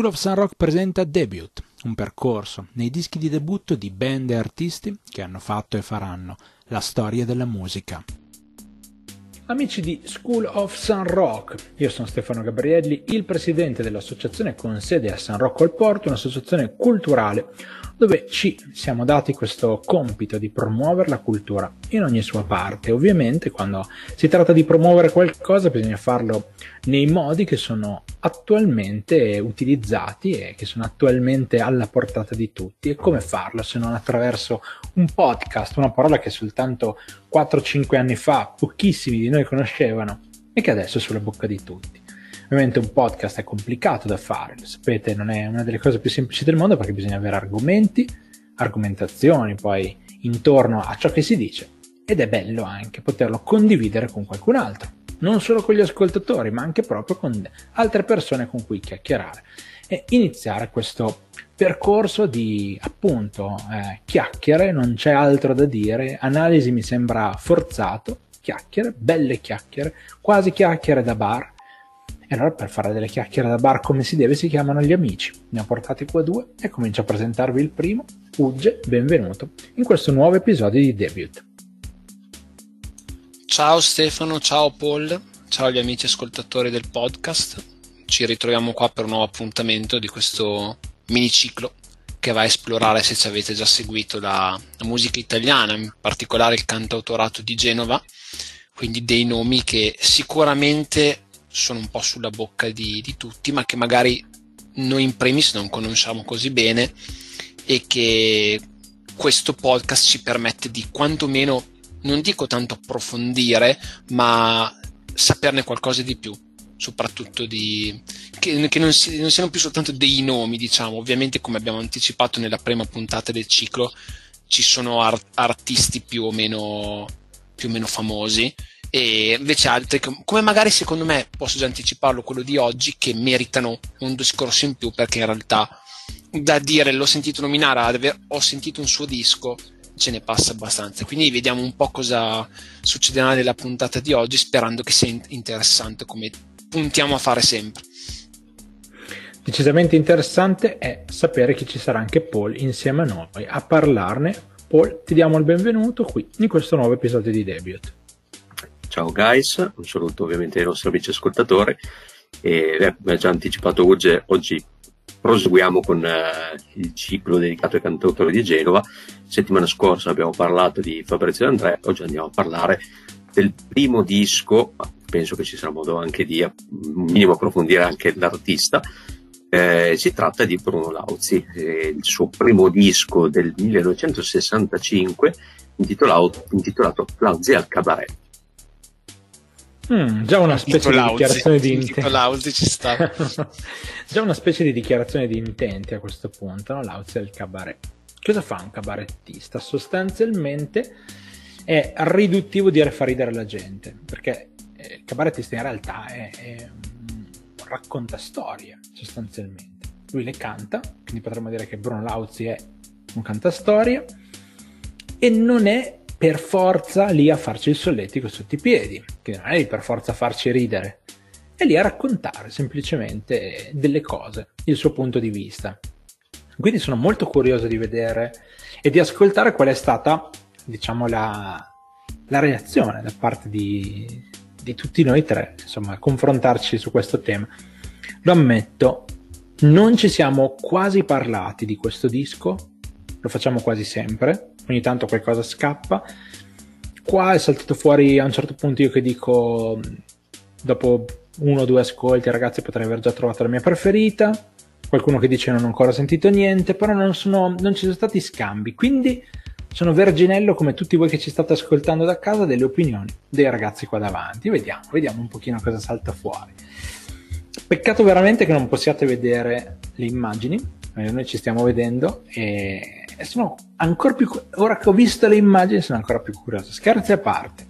School of Sun Rock presenta Debut, un percorso nei dischi di debutto di band e artisti che hanno fatto e faranno la storia della musica. Amici di School of Sun Rock, io sono Stefano Gabrielli, il presidente dell'associazione con sede a San Rocco al Porto, un'associazione culturale dove ci siamo dati questo compito di promuovere la cultura in ogni sua parte. Ovviamente quando si tratta di promuovere qualcosa bisogna farlo nei modi che sono attualmente utilizzati e che sono attualmente alla portata di tutti. E come farlo se non attraverso un podcast, una parola che soltanto 4-5 anni fa pochissimi di noi conoscevano e che adesso è sulla bocca di tutti. Ovviamente un podcast è complicato da fare, lo sapete, non è una delle cose più semplici del mondo perché bisogna avere argomenti, argomentazioni poi intorno a ciò che si dice ed è bello anche poterlo condividere con qualcun altro, non solo con gli ascoltatori, ma anche proprio con altre persone con cui chiacchierare e iniziare questo percorso di appunto eh, chiacchiere, non c'è altro da dire, analisi mi sembra forzato, chiacchiere, belle chiacchiere, quasi chiacchiere da bar e allora per fare delle chiacchiere da bar come si deve si chiamano gli amici. Ne ho portati qua due e comincio a presentarvi il primo. Ugge, benvenuto in questo nuovo episodio di Debut. Ciao Stefano, ciao Paul, ciao agli amici ascoltatori del podcast. Ci ritroviamo qua per un nuovo appuntamento di questo miniciclo che va a esplorare, se ci avete già seguito, la, la musica italiana, in particolare il cantautorato di Genova, quindi dei nomi che sicuramente sono un po' sulla bocca di, di tutti, ma che magari noi in primis non conosciamo così bene e che questo podcast ci permette di quantomeno, non dico tanto approfondire, ma saperne qualcosa di più, soprattutto di, che, che non, si, non, siano più soltanto dei nomi, diciamo. Ovviamente, come abbiamo anticipato nella prima puntata del ciclo, ci sono art- artisti più o meno, più o meno famosi e invece altri come magari secondo me posso già anticiparlo quello di oggi che meritano un discorso in più perché in realtà da dire l'ho sentito nominare ho sentito un suo disco ce ne passa abbastanza. Quindi vediamo un po' cosa succederà nella puntata di oggi sperando che sia interessante come puntiamo a fare sempre. Decisamente interessante è sapere che ci sarà anche Paul insieme a noi a parlarne. Paul ti diamo il benvenuto qui in questo nuovo episodio di Debut Ciao guys, un saluto ovviamente ai nostri amici ascoltatori e eh, come già anticipato Uge, oggi proseguiamo con eh, il ciclo dedicato ai cantautori di Genova. Settimana scorsa abbiamo parlato di Fabrizio D'Andrea, oggi andiamo a parlare del primo disco, penso che ci sarà modo anche di un minimo approfondire anche l'artista. Eh, si tratta di Bruno Lauzi, eh, il suo primo disco del 1965 intitolato, intitolato Lauzi al cabaret. Mm, già una specie di dichiarazione di intenti. ci sta. già una specie di dichiarazione di intenti a questo punto, no? Lauzi è il cabaret. Cosa fa un cabarettista? Sostanzialmente è riduttivo dire far ridere la gente, perché eh, il cabarettista in realtà è, è un racconta storie, sostanzialmente. Lui le canta, quindi potremmo dire che Bruno Lauzi è un cantastorie e non è per forza lì a farci il solletico sotto i piedi, che non è lì per forza a farci ridere, è lì a raccontare semplicemente delle cose, il suo punto di vista. Quindi sono molto curioso di vedere e di ascoltare qual è stata, diciamo, la, la reazione da parte di, di tutti noi tre, insomma, a confrontarci su questo tema. Lo ammetto, non ci siamo quasi parlati di questo disco, lo facciamo quasi sempre, ogni tanto qualcosa scappa. Qua è saltato fuori a un certo punto io che dico, dopo uno o due ascolti, ragazzi, potrei aver già trovato la mia preferita. Qualcuno che dice non ho ancora sentito niente, però non, sono, non ci sono stati scambi. Quindi sono verginello come tutti voi che ci state ascoltando da casa delle opinioni dei ragazzi qua davanti. Vediamo, vediamo un pochino cosa salta fuori. Peccato veramente che non possiate vedere le immagini, noi ci stiamo vedendo e e sono ancora più ora che ho visto le immagini sono ancora più curioso. Scherzi a parte.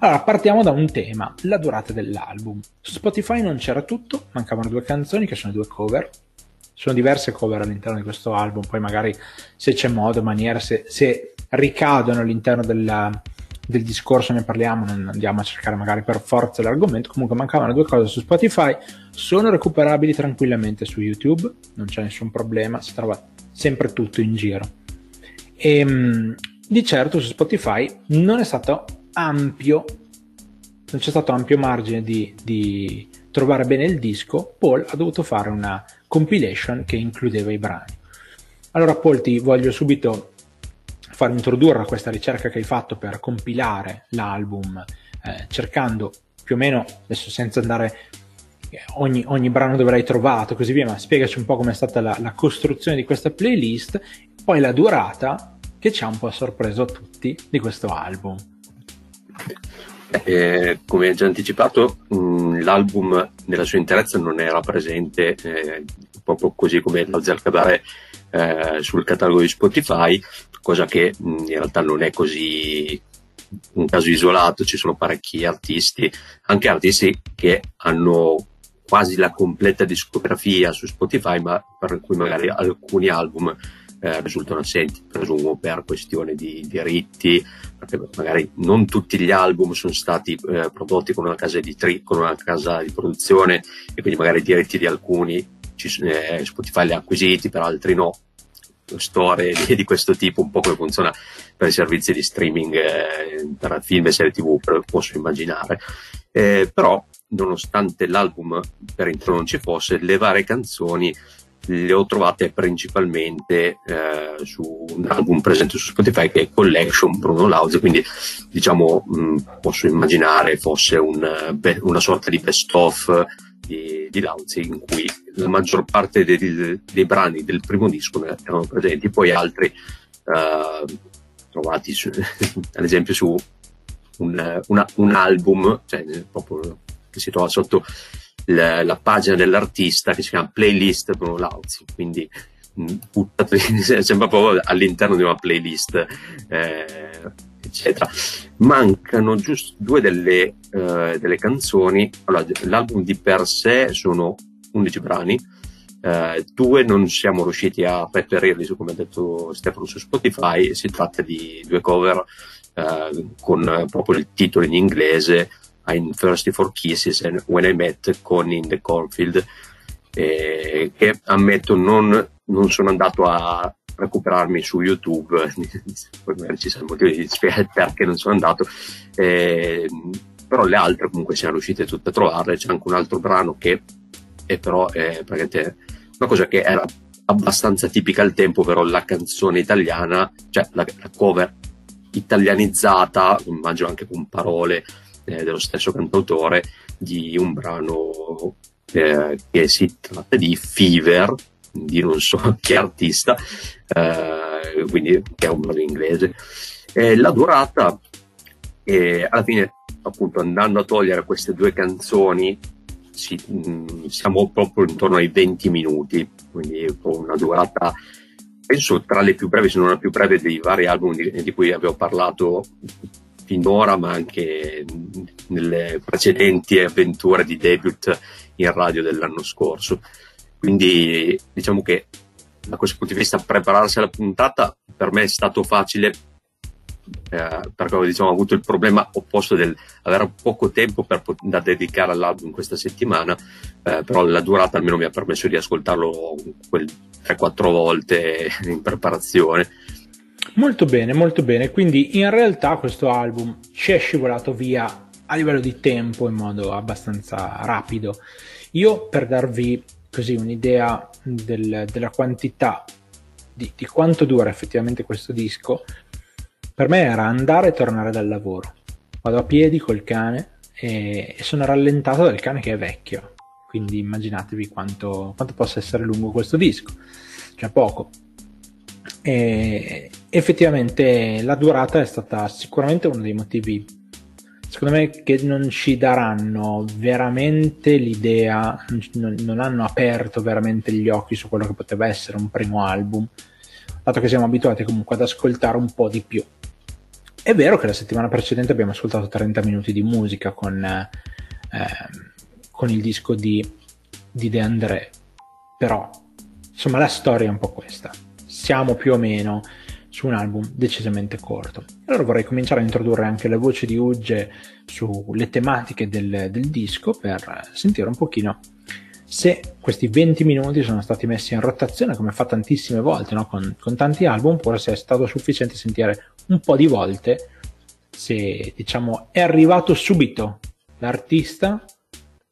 Allora partiamo da un tema la durata dell'album. Su Spotify non c'era tutto mancavano due canzoni che sono due cover. Sono diverse cover all'interno di questo album poi magari se c'è modo maniera se, se ricadono all'interno della, del discorso ne parliamo, non andiamo a cercare magari per forza l'argomento, comunque mancavano due cose su Spotify, sono recuperabili tranquillamente su YouTube, non c'è nessun problema, si trova sempre tutto in giro. E ehm, di certo su Spotify non è stato ampio, non c'è stato ampio margine di, di trovare bene il disco, Paul ha dovuto fare una compilation che includeva i brani. Allora Paul ti voglio subito far introdurre a questa ricerca che hai fatto per compilare l'album, eh, cercando più o meno, adesso senza andare eh, ogni, ogni, brano dove l'hai trovato così via, ma spiegaci un po' com'è stata la, la, costruzione di questa playlist, poi la durata che ci ha un po' sorpreso a tutti di questo album. Eh, come già anticipato, mh, mm, l'album nella sua interezza non era presente eh, proprio così come lo Zer Cabaret eh, sul catalogo di Spotify, cosa che mh, in realtà non è così un caso isolato, ci sono parecchi artisti, anche artisti che hanno quasi la completa discografia su Spotify, ma per cui magari alcuni album eh, risultano assenti, presumo per questione di diritti, perché magari non tutti gli album sono stati eh, prodotti con una casa editrice, con una casa di produzione e quindi magari i diritti di alcuni ci, eh, Spotify li ha acquisiti, per altri no. Storie di questo tipo, un po' come funziona per i servizi di streaming eh, per film e serie tv, posso immaginare. Eh, però, nonostante l'album per intro non ci fosse, le varie canzoni le ho trovate principalmente eh, su un album presente su Spotify che è Collection Bruno Lauze, quindi diciamo mh, posso immaginare fosse un, una sorta di best of di, di Lauzi in cui la maggior parte dei, dei, brani del primo disco erano presenti, poi altri uh, trovati su, ad esempio su un, una, un album, cioè proprio che si trova sotto la, la, pagina dell'artista che si chiama Playlist Bruno Lauzi, quindi buttato, sembra proprio all'interno di una playlist eh, eccetera. Mancano giusto due delle, uh, delle canzoni. Allora, l'album di per sé sono 11 brani, uh, due non siamo riusciti a preferirli, su, come ha detto Stefano su Spotify. Si tratta di due cover uh, con proprio il titolo in inglese. I'm Thirsty for Kisses and When I Met con In the Cornfield, eh, che ammetto non, non sono andato a recuperarmi su YouTube, poi magari ci sono motivi di spiegare perché non sono andato, eh, però le altre comunque siamo riusciti tutte a trovarle, c'è anche un altro brano che è però è una cosa che era abbastanza tipica al tempo, però la canzone italiana, cioè la, la cover italianizzata, immagino anche con parole eh, dello stesso cantautore, di un brano eh, che si tratta di Fever, di non so che artista, eh, quindi che è un brano inglese. Eh, la durata, eh, alla fine, appunto, andando a togliere queste due canzoni, si, mh, mm, siamo proprio intorno ai 20 minuti, quindi con una durata, penso, tra le più brevi, se non la più breve dei vari album di, di cui avevo parlato finora, ma anche nelle precedenti avventure di debut in radio dell'anno scorso. Quindi diciamo che da questo punto di vista prepararsi alla puntata per me è stato facile eh, perché diciamo, ho avuto il problema opposto del avere poco tempo per, da dedicare all'album questa settimana, eh, però la durata almeno mi ha permesso di ascoltarlo quel 3-4 volte in preparazione. Molto bene, molto bene. Quindi in realtà questo album ci è scivolato via a livello di tempo in modo abbastanza rapido. Io per darvi così un'idea del, della quantità di, di, quanto dura effettivamente questo disco, per me era andare e tornare dal lavoro. Vado a piedi col cane e, e sono rallentato dal cane che è vecchio. Quindi immaginatevi quanto, quanto possa essere lungo questo disco, cioè poco. E effettivamente la durata è stata sicuramente uno dei motivi secondo me che non ci daranno veramente l'idea, non, non, hanno aperto veramente gli occhi su quello che poteva essere un primo album, dato che siamo abituati comunque ad ascoltare un po' di più. È vero che la settimana precedente abbiamo ascoltato 30 minuti di musica con, eh, con il disco di, di De André, però insomma la storia è un po' questa. Siamo più o meno su un album decisamente corto. Allora vorrei cominciare a introdurre anche le voci di Ugge sulle tematiche del, del disco per sentire un pochino se questi 20 minuti sono stati messi in rotazione come fa tantissime volte no? con, con, tanti album, oppure se è stato sufficiente sentire un po' di volte se diciamo è arrivato subito l'artista,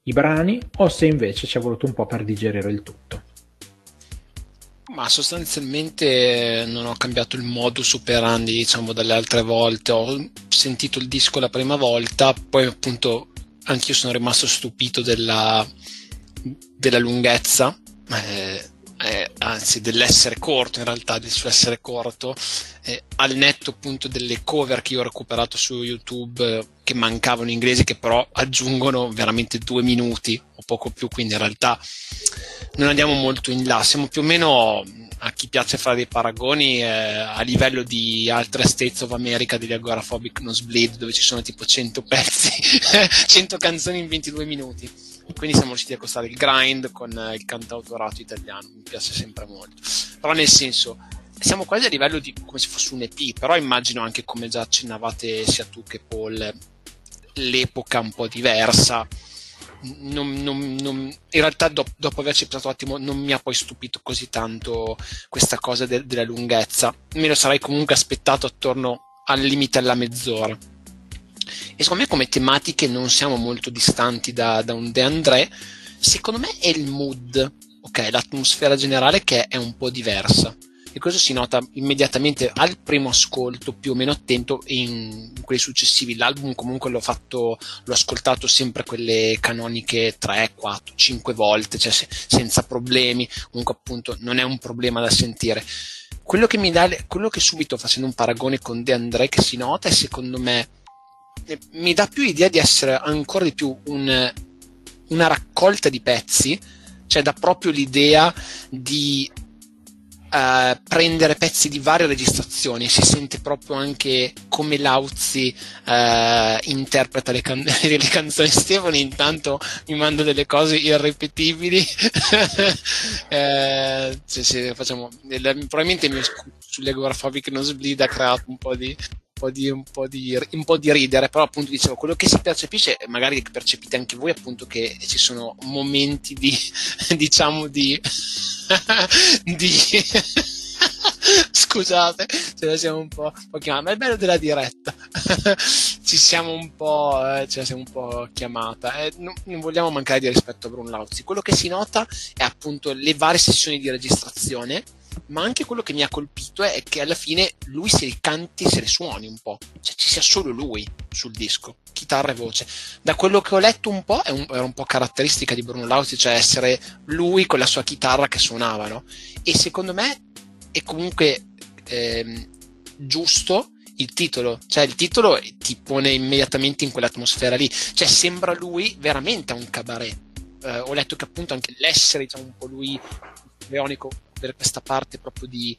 i brani, o se invece ci è voluto un po' per digerire il tutto. Ma sostanzialmente non ho cambiato il modus operandi, diciamo, dalle altre volte. Ho sentito il disco la prima volta, poi appunto anch'io sono rimasto stupito della, della lunghezza, eh, eh, anzi dell'essere corto in realtà, del suo essere corto, eh, al netto appunto delle cover che io ho recuperato su YouTube eh, che mancavano in inglese, che però aggiungono veramente due minuti o poco più, quindi in realtà non andiamo molto in là, siamo più o meno a chi piace fare dei paragoni eh, a livello di altre States of America degli Agoraphobic Nosebleed dove ci sono tipo 100 pezzi 100 canzoni in 22 minuti quindi siamo riusciti a accostare il grind con eh, il cantautorato italiano, mi piace sempre molto. Però nel senso, siamo quasi a livello di come se fosse un EP, però immagino anche come già accennavate sia tu che Paul, l'epoca un po' diversa. Non, non, non, in realtà dopo, dopo averci pensato un attimo non mi ha poi stupito così tanto questa cosa de, della lunghezza me lo sarei comunque aspettato attorno al limite alla mezz'ora e secondo me come tematiche non siamo molto distanti da, da un De André. Secondo me è il mood, ok, l'atmosfera generale che è un po' diversa. E questo si nota immediatamente al primo ascolto, più o meno attento, e in, quelli successivi. L'album comunque l'ho fatto, l'ho ascoltato sempre quelle canoniche 3, 4, 5 volte, cioè se, senza problemi. Comunque appunto non è un problema da sentire. Quello che mi dà, quello che subito facendo un paragone con De André che si nota è secondo me mi dà più l'idea di essere ancora di più un, una raccolta di pezzi, cioè dà proprio l'idea di uh, prendere pezzi di varie registrazioni, si sente proprio anche come Lauzi uh, interpreta le, can- le, canzoni. Stefano intanto mi manda delle cose irripetibili. eh, sì, facciamo, probabilmente il mio sulle agorafobiche non sblida ha creato un po' di po' di, un, po di, un po' di ridere, però appunto dicevo, quello che si percepisce, magari percepite anche voi appunto che ci sono momenti di, diciamo di, di scusate, ce la siamo un po', un po chiamata, ma è bello della diretta, ci siamo un po', eh, ce la siamo un po' chiamata, eh, non, non, vogliamo mancare di rispetto a Bruno Lauzzi, quello che si nota è appunto le varie sessioni di registrazione, ma anche quello che mi ha colpito è che alla fine lui se li canti se le suoni un po', cioè ci sia solo lui sul disco, chitarra e voce. Da quello che ho letto un po' un, era un po' caratteristica di Bruno Lauzi, cioè essere lui con la sua chitarra che suonava, no? E secondo me è comunque ehm, giusto il titolo, cioè il titolo ti pone immediatamente in quell'atmosfera lì, cioè sembra lui veramente un cabaret. Eh, ho letto che appunto anche l'essere, diciamo un po' lui leonico per questa parte proprio di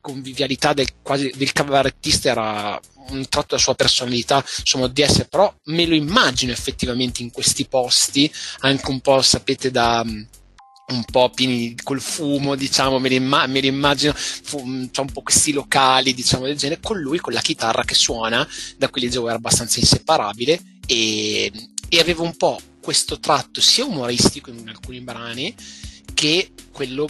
convivialità del, quasi, del cabarettista era un tratto della sua personalità, insomma, di essere, però me lo immagino effettivamente in questi posti, anche un po', sapete, da un po' pieni col fumo, diciamo, me li, imma- immagino, fu, c'è un po' questi locali, diciamo, del genere, con lui, con la chitarra che suona, da cui leggevo era abbastanza inseparabile, e, e aveva un po' questo tratto sia umoristico in alcuni brani, che quello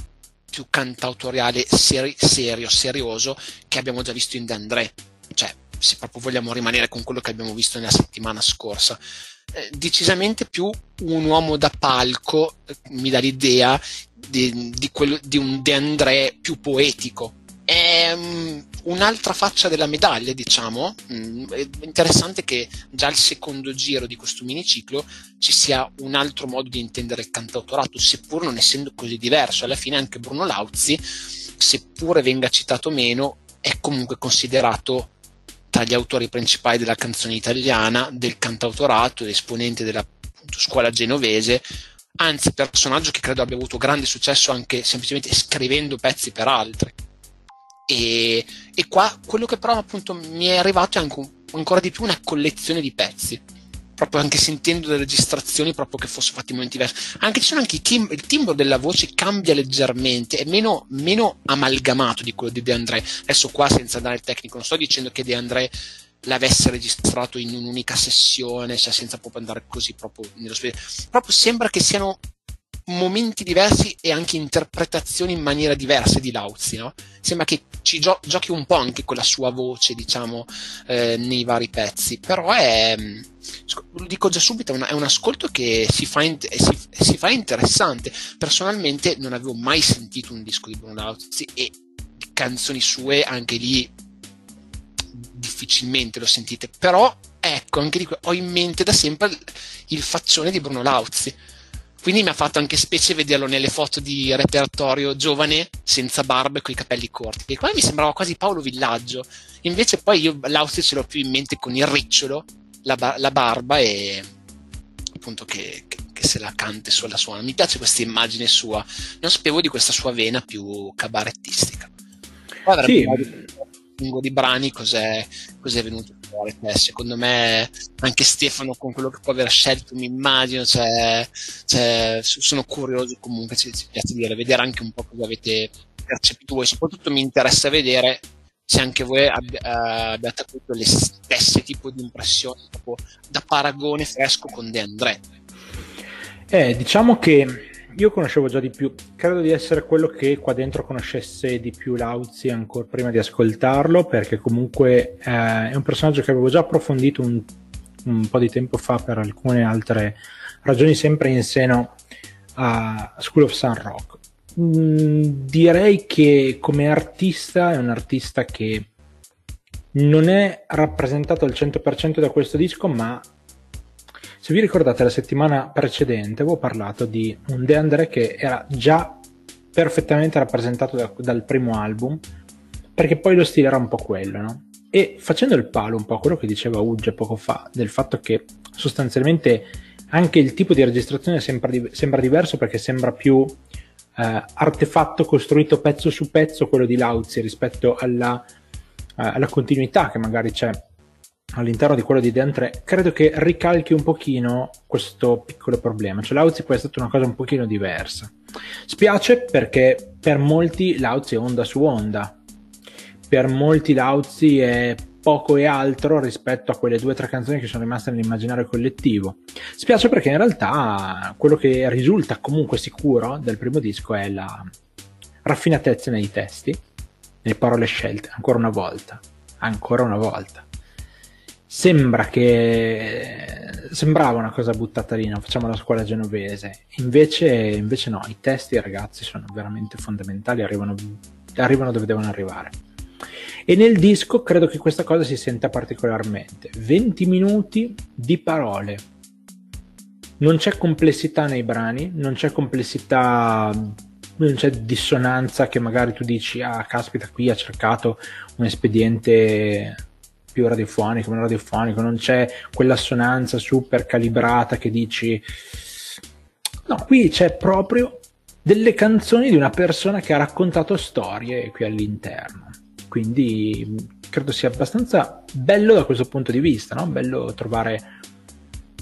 più cantautoriale seri- serio, serioso che abbiamo già visto in D'André. Cioè, se proprio vogliamo rimanere con quello che abbiamo visto nella settimana scorsa. Eh, decisamente più un uomo da palco eh, mi dà l'idea di, di, quello, di un De André più poetico, è um, un'altra faccia della medaglia, diciamo. Mm, è interessante che già al secondo giro di questo miniciclo ci sia un altro modo di intendere il cantautorato, seppur non essendo così diverso. Alla fine anche Bruno Lauzi, seppure venga citato meno, è comunque considerato tra gli autori principali della canzone italiana, del cantautorato, esponente della appunto, scuola genovese, anzi personaggio che credo abbia avuto grande successo anche semplicemente scrivendo pezzi per altri. E, e qua quello che però appunto mi è arrivato è anche ancora di più una collezione di pezzi. proprio anche sentendo le registrazioni, proprio che fosse fatto in momenti diversi. Anche ci sono anche tim- il timbro della voce cambia leggermente, è meno, meno amalgamato di quello di De André. Adesso qua senza andare al tecnico, non sto dicendo che De André l'avesse registrato in un'unica sessione, cioè senza proprio andare così proprio nello spazio. Proprio sembra che siano momenti diversi e anche interpretazioni in maniera diversa di Lauzi, no? Sembra che ci gio- giochi un po' anche con la sua voce, diciamo, eh, nei vari pezzi, però è, lo dico già subito, è, un ascolto che si fa, in- si, si fa, interessante. Personalmente non avevo mai sentito un disco di Bruno Lauzi e canzoni sue anche lì difficilmente lo sentite, però ecco, anche que- ho in mente da sempre il faccione di Bruno Lauzi quindi mi ha fatto anche specie vederlo nelle foto di repertorio giovane, senza barba e con i capelli corti. E qua mi sembrava quasi Paolo Villaggio. Invece poi io l'Austria ce l'ho più in mente con il ricciolo, la, ba- la barba e appunto che, che, che, se la cante sulla suona. Mi piace questa immagine sua. Non sapevo di questa sua vena più cabarettistica. Poi avrebbe sì lungo di brani cos'è, cos'è venuto fuori. Eh, secondo me anche Stefano con quello che può aver scelto mi immagino, cioè, cioè, sono curioso comunque, ci, ci piace dire, vedere anche un po' cosa avete percepito voi, soprattutto mi interessa vedere se anche voi abbi- uh, abbiate avuto le stesse tipo di impressioni da paragone fresco con De André. Eh, diciamo che io conoscevo già di più, credo di essere quello che qua dentro conoscesse di più Lauzi ancora prima di ascoltarlo, perché comunque eh, è un personaggio che avevo già approfondito un, un, po' di tempo fa per alcune altre ragioni, sempre in seno a School of Sun Rock. Mm, direi che come artista è un artista che non è rappresentato al 100% da questo disco, ma se vi ricordate la settimana precedente avevo parlato di un De André che era già perfettamente rappresentato da, dal primo album, perché poi lo stile era un po' quello, no? E facendo il palo un po' a quello che diceva Ugge poco fa, del fatto che sostanzialmente anche il tipo di registrazione sembra, sembra diverso perché sembra più eh, artefatto costruito pezzo su pezzo quello di Lauzi rispetto alla, eh, alla continuità che magari c'è all'interno di quello di Dan 3 credo che ricalchi un pochino questo piccolo problema. Cioè l'Auzi poi è stata una cosa un pochino diversa. Spiace perché per molti l'Auzi è onda su onda. Per molti l'Auzi è poco e altro rispetto a quelle due o tre canzoni che sono rimaste nell'immaginario collettivo. Spiace perché in realtà quello che risulta comunque sicuro del primo disco è la raffinatezza nei testi nelle parole scelte ancora una volta ancora una volta sembra che sembrava una cosa buttata lì, no? facciamo la scuola genovese. Invece, invece no, i testi ragazzi sono veramente fondamentali, arrivano, arrivano dove devono arrivare. E nel disco credo che questa cosa si senta particolarmente. 20 minuti di parole. Non c'è complessità nei brani, non c'è complessità, non c'è dissonanza che magari tu dici, ah caspita, qui ha cercato un espediente più radiofonico, meno radiofonico, non c'è quell'assonanza super calibrata che dici... No, qui c'è proprio delle canzoni di una persona che ha raccontato storie qui all'interno. Quindi credo sia abbastanza bello da questo punto di vista, no? Bello trovare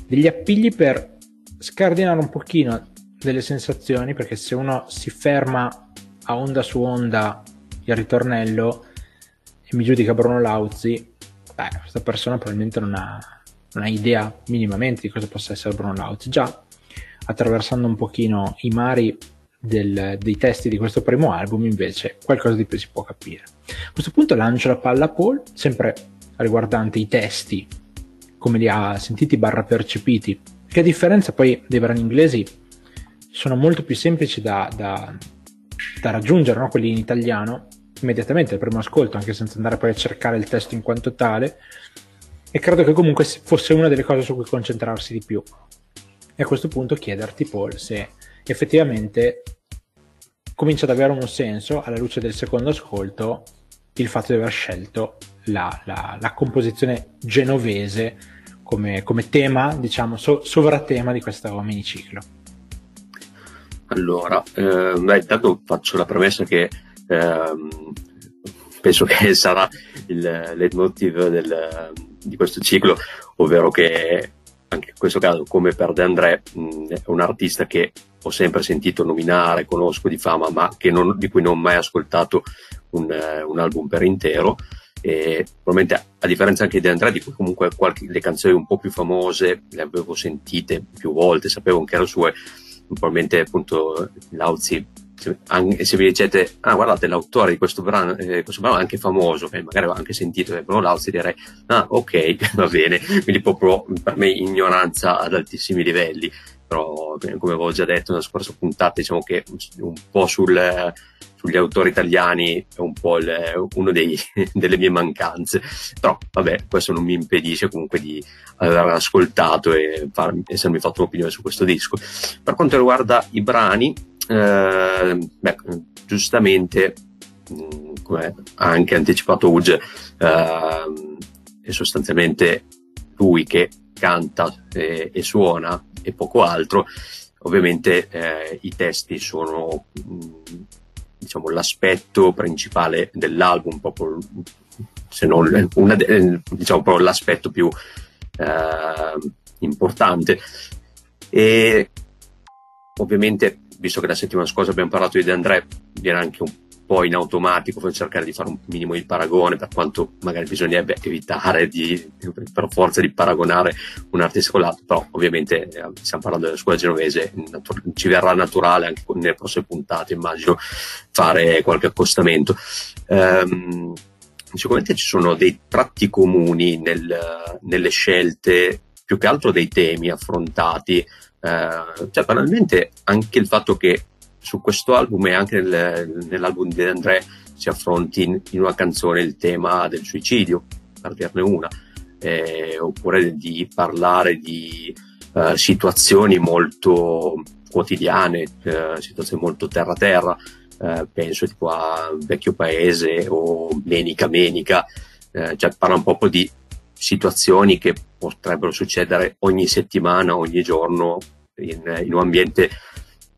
degli appigli per scardinare un pochino delle sensazioni, perché se uno si ferma a onda su onda il ritornello e mi giudica Bruno Lauzi, beh, questa persona probabilmente non ha, non ha idea minimamente di cosa possa essere Bruno Lautz. Già attraversando un pochino i mari del, dei testi di questo primo album, invece, qualcosa di più si può capire. A questo punto lancio la palla a Paul, sempre riguardante i testi, come li ha sentiti barra percepiti, che a differenza poi dei brani inglesi sono molto più semplici da, da, da raggiungere, no? quelli in italiano, immediatamente al primo ascolto, anche senza andare poi a cercare il testo in quanto tale, e credo che comunque fosse una delle cose su cui concentrarsi di più. E a questo punto chiederti, Paul, se effettivamente comincia ad avere un senso, alla luce del secondo ascolto, il fatto di aver scelto la, la, la composizione genovese come, come tema, diciamo, so, sovratema di questo miniciclo. Allora, eh, beh, intanto faccio la premessa che ehm, penso che sarà il leitmotiv di questo ciclo, ovvero che anche in questo caso, come per De André, mh, è un artista che ho sempre sentito nominare, conosco di fama, ma non, di cui non ho mai ascoltato un, eh, un album per intero. E probabilmente a differenza anche di Andrea, di cui comunque qualche, le canzoni un po' più famose le avevo sentite più volte, sapevo che erano sue, probabilmente appunto Lauzi se vi dicete, ah guardate l'autore di questo brano, eh, questo brano è anche famoso, che magari ho anche sentito, eh, però Lauzi direi, ah ok, va bene, quindi proprio per me ignoranza ad altissimi livelli, però come avevo già detto nella scorsa puntata, diciamo che un po' sul, sugli autori italiani è un po' dei, delle mie mancanze, però vabbè, questo non mi impedisce comunque di aver ascoltato e far, essermi fatto un'opinione su questo disco. Per quanto riguarda i brani, eh, beh, giustamente, mm, come ha anche anticipato Uge, eh, è sostanzialmente lui che canta e, e suona e poco altro. Ovviamente eh, i testi sono mm, diciamo, l'aspetto principale dell'album, proprio, se non una, diciamo, proprio l'aspetto più eh, importante. E ovviamente, visto che la settimana scorsa abbiamo parlato di De André, viene anche un po' in automatico per cercare di fare un minimo di paragone, per quanto magari bisognerebbe evitare di, per forza di paragonare un artista con l'altro, però ovviamente eh, stiamo parlando della scuola genovese, natu- ci verrà naturale anche nelle prossime puntate, immagino, fare qualche accostamento. Um, sicuramente ci sono dei tratti comuni nel, nelle scelte, più che altro dei temi affrontati, uh, cioè banalmente anche il fatto che su questo album e anche nel, nell'album di André si affronti in, in, una canzone il tema del suicidio, per dirne una, eh, oppure di parlare di uh, situazioni molto quotidiane, uh, situazioni molto terra-terra, uh, penso tipo a Vecchio Paese o Menica Menica, cioè parla un po' di situazioni che potrebbero succedere ogni settimana, ogni giorno in, in un ambiente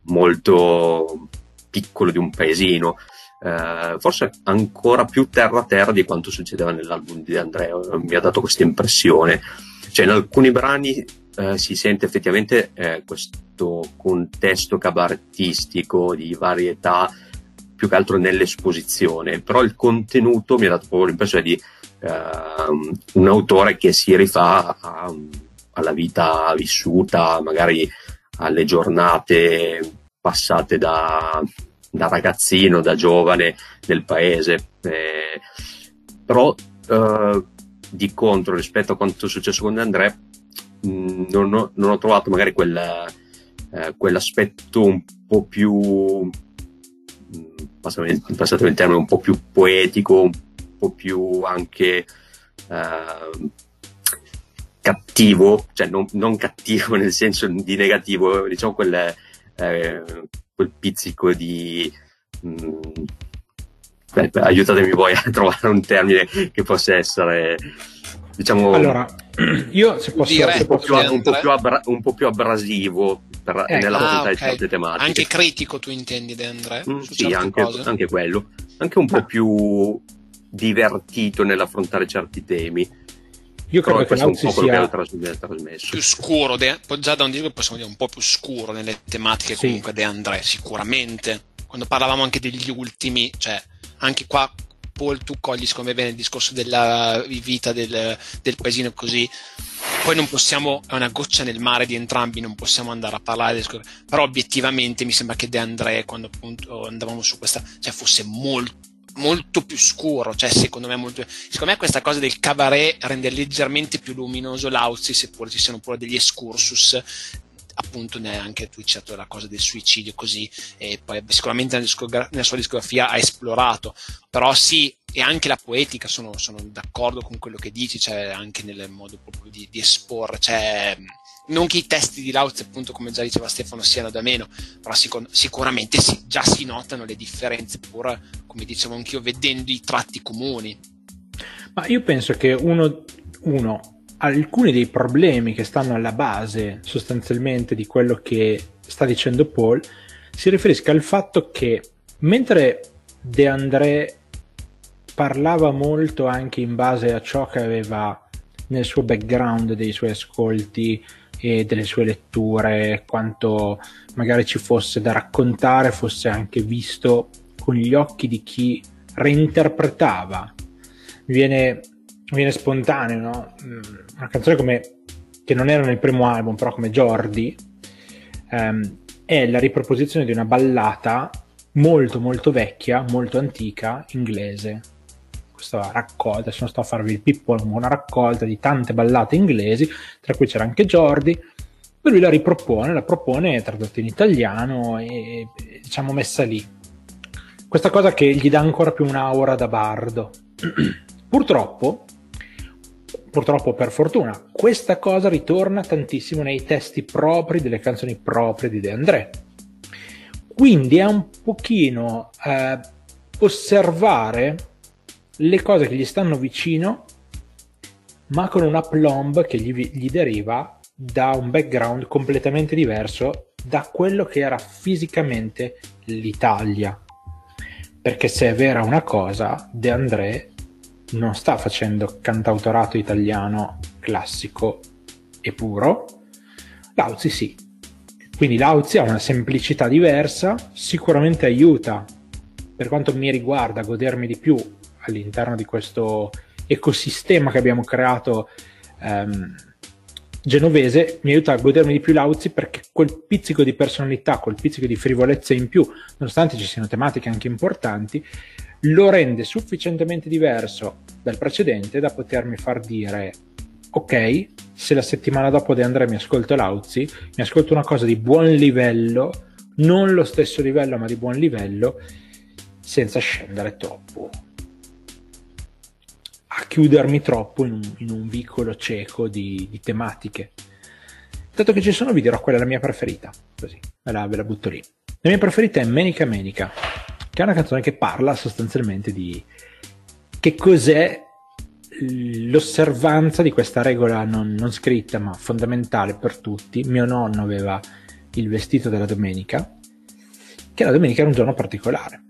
molto piccolo di un paesino, eh, forse ancora più terra terra di quanto succedeva nell'album di Andrea, mi ha dato questa impressione. Cioè, in alcuni brani eh, si sente effettivamente eh, questo contesto cabarettistico di varietà, più che altro nell'esposizione, però il contenuto mi ha dato proprio l'impressione di ehm, un autore che si rifà a, alla vita vissuta, magari alle giornate passate da, da ragazzino, da giovane nel paese. Eh, però eh, di contro rispetto a quanto è successo con mh, mm, non, ho, non, ho, trovato magari quel, eh, quell'aspetto un po' più mm, passatemi il termine un po' più poetico po' più anche eh, cattivo, cioè non, non, cattivo nel senso di negativo, diciamo quel, eh, quel pizzico di... Mh, mm, beh, aiutatemi voi a trovare un termine che possa essere, diciamo... Allora, io se posso... Diretto, un, po più, un, po più un po' più abrasivo per, eh, nella ah, okay. di certe tematiche. Anche critico tu intendi, De André? Mm, sì, anche, anche, quello. Anche un Ma... po' più divertito nell'affrontare certi temi io credo che Lauzi sia trasmesso. più scuro, de, già da un disco possiamo dire un po' più scuro nelle tematiche sì. comunque De André, sicuramente. Quando parlavamo anche degli ultimi, cioè anche qua Paul tu cogli secondo me bene il discorso della vita del, del paesino così poi non possiamo, è una goccia nel mare di entrambi, non possiamo andare a parlare, però obiettivamente mi sembra che De André, quando appunto andavamo su questa, cioè fosse molto molto più scuro, cioè secondo me, molto, secondo me questa cosa del cabaret rende leggermente più luminoso l'Auzi, seppur ci siano pure degli excursus. Appunto neanche tu certo la cosa del suicidio così e poi sicuramente nella, discogra- nella, sua discografia ha esplorato. Però sì e anche la poetica sono, sono d'accordo con quello che dici cioè anche nel modo proprio di, di esporre cioè non che i testi di Lauz, appunto, come già diceva Stefano, siano da meno, però sicur- sicuramente si, già si notano le differenze, pur, come dicevo anch'io, vedendo i tratti comuni. Ma io penso che uno, uno, alcuni dei problemi che stanno alla base sostanzialmente di quello che sta dicendo Paul si riferisca al fatto che mentre De André parlava molto anche in base a ciò che aveva nel suo background dei suoi ascolti e delle sue letture, quanto magari ci fosse da raccontare, fosse anche visto con gli occhi di chi reinterpretava. Mi viene, mi viene spontaneo, no? Mm, una canzone come, che non era nel primo album, però come Jordi, ehm, è la riproposizione di una ballata molto molto vecchia, molto antica, inglese. Questa raccolta, adesso non sto a farvi il pippo, una raccolta di tante ballate inglesi, tra cui c'era anche Jordi, e lui la ripropone, la propone tradotta in italiano e diciamo messa lì. Questa cosa che gli dà ancora più un'aura da bardo. purtroppo, purtroppo per fortuna, questa cosa ritorna tantissimo nei testi propri delle canzoni proprie di De André quindi è un pochino eh, osservare le cose che gli stanno vicino, ma con una plomb che gli, gli deriva da un background completamente diverso da quello che era fisicamente l'Italia. Perché se è vera una cosa, De André non sta facendo cantautorato italiano classico e puro, Lauzi sì, quindi l'Auzi ha una semplicità diversa, sicuramente aiuta, per quanto mi riguarda, a godermi di più all'interno di questo ecosistema che abbiamo creato ehm, genovese, mi aiuta a godermi di più l'Auzi perché quel pizzico di personalità, quel pizzico di frivolezza in più, nonostante ci siano tematiche anche importanti, lo rende sufficientemente diverso dal precedente da potermi far dire ok, se la settimana dopo De André mi ascolto Lauzi, mi ascolto una cosa di buon livello, non lo stesso livello ma di buon livello, senza scendere troppo a chiudermi troppo in un, in un vicolo cieco di, di, tematiche. Dato che ci sono, vi dirò qual è la mia preferita. Così, ve la, ve la butto lì. La mia preferita è Menica Menica, che è una canzone che parla sostanzialmente di che cos'è l'osservanza di questa regola non, non, scritta ma fondamentale per tutti. Mio nonno aveva il vestito della domenica, che la domenica era un giorno particolare.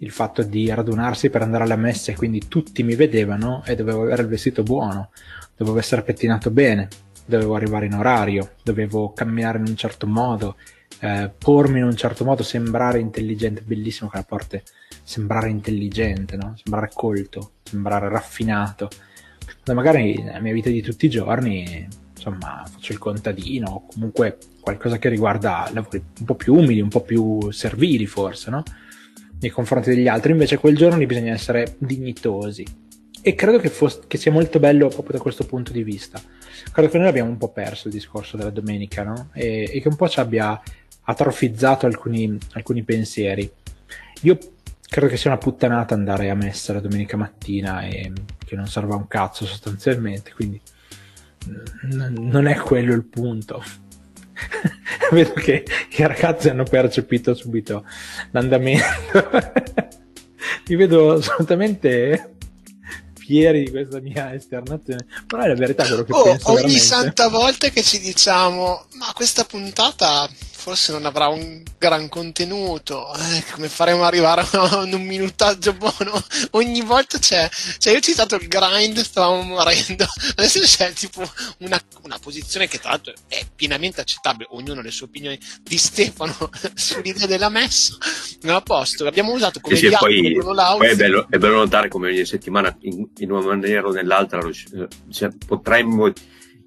Il fatto di radunarsi per andare alla messa e quindi tutti mi vedevano e dovevo avere il vestito buono, dovevo essere pettinato bene, dovevo arrivare in orario, dovevo camminare in un certo modo, eh, pormi in un certo modo, sembrare intelligente, bellissimo che la porte sembrare intelligente, no? sembrare colto, sembrare raffinato. Quando magari nella mia vita di tutti i giorni, insomma, faccio il contadino o comunque qualcosa che riguarda lavori un po' più umili, un po' più servili forse, no? Nei confronti degli altri, invece quel giorno lì bisogna essere dignitosi. E credo che, fosse, che sia molto bello proprio da questo punto di vista. Credo che noi abbiamo un po' perso il discorso della domenica, no? E, e che un po' ci abbia atrofizzato alcuni, alcuni pensieri. Io credo che sia una puttanata andare a messa la domenica mattina e che non serva un cazzo sostanzialmente, quindi n- non è quello il punto. Vedo che i ragazzi hanno percepito subito l'andamento. Mi vedo assolutamente fieri di questa mia esternazione, però è la verità quello che oh, penso ogni veramente. santa volta che ci diciamo ma questa puntata forse non avrà un gran contenuto, eh, come faremo ad arrivare a un minutaggio buono? Ogni volta c'è, cioè io ho citato il grind, stavamo morendo, adesso c'è tipo una, una posizione che tra l'altro è pienamente accettabile, ognuno ha le sue opinioni di Stefano sull'idea della messa, non a posto, l'abbiamo usato come sì, sì, poi, poi è, bello, è, bello, notare come ogni settimana in, in una maniera o nell'altra cioè, potremmo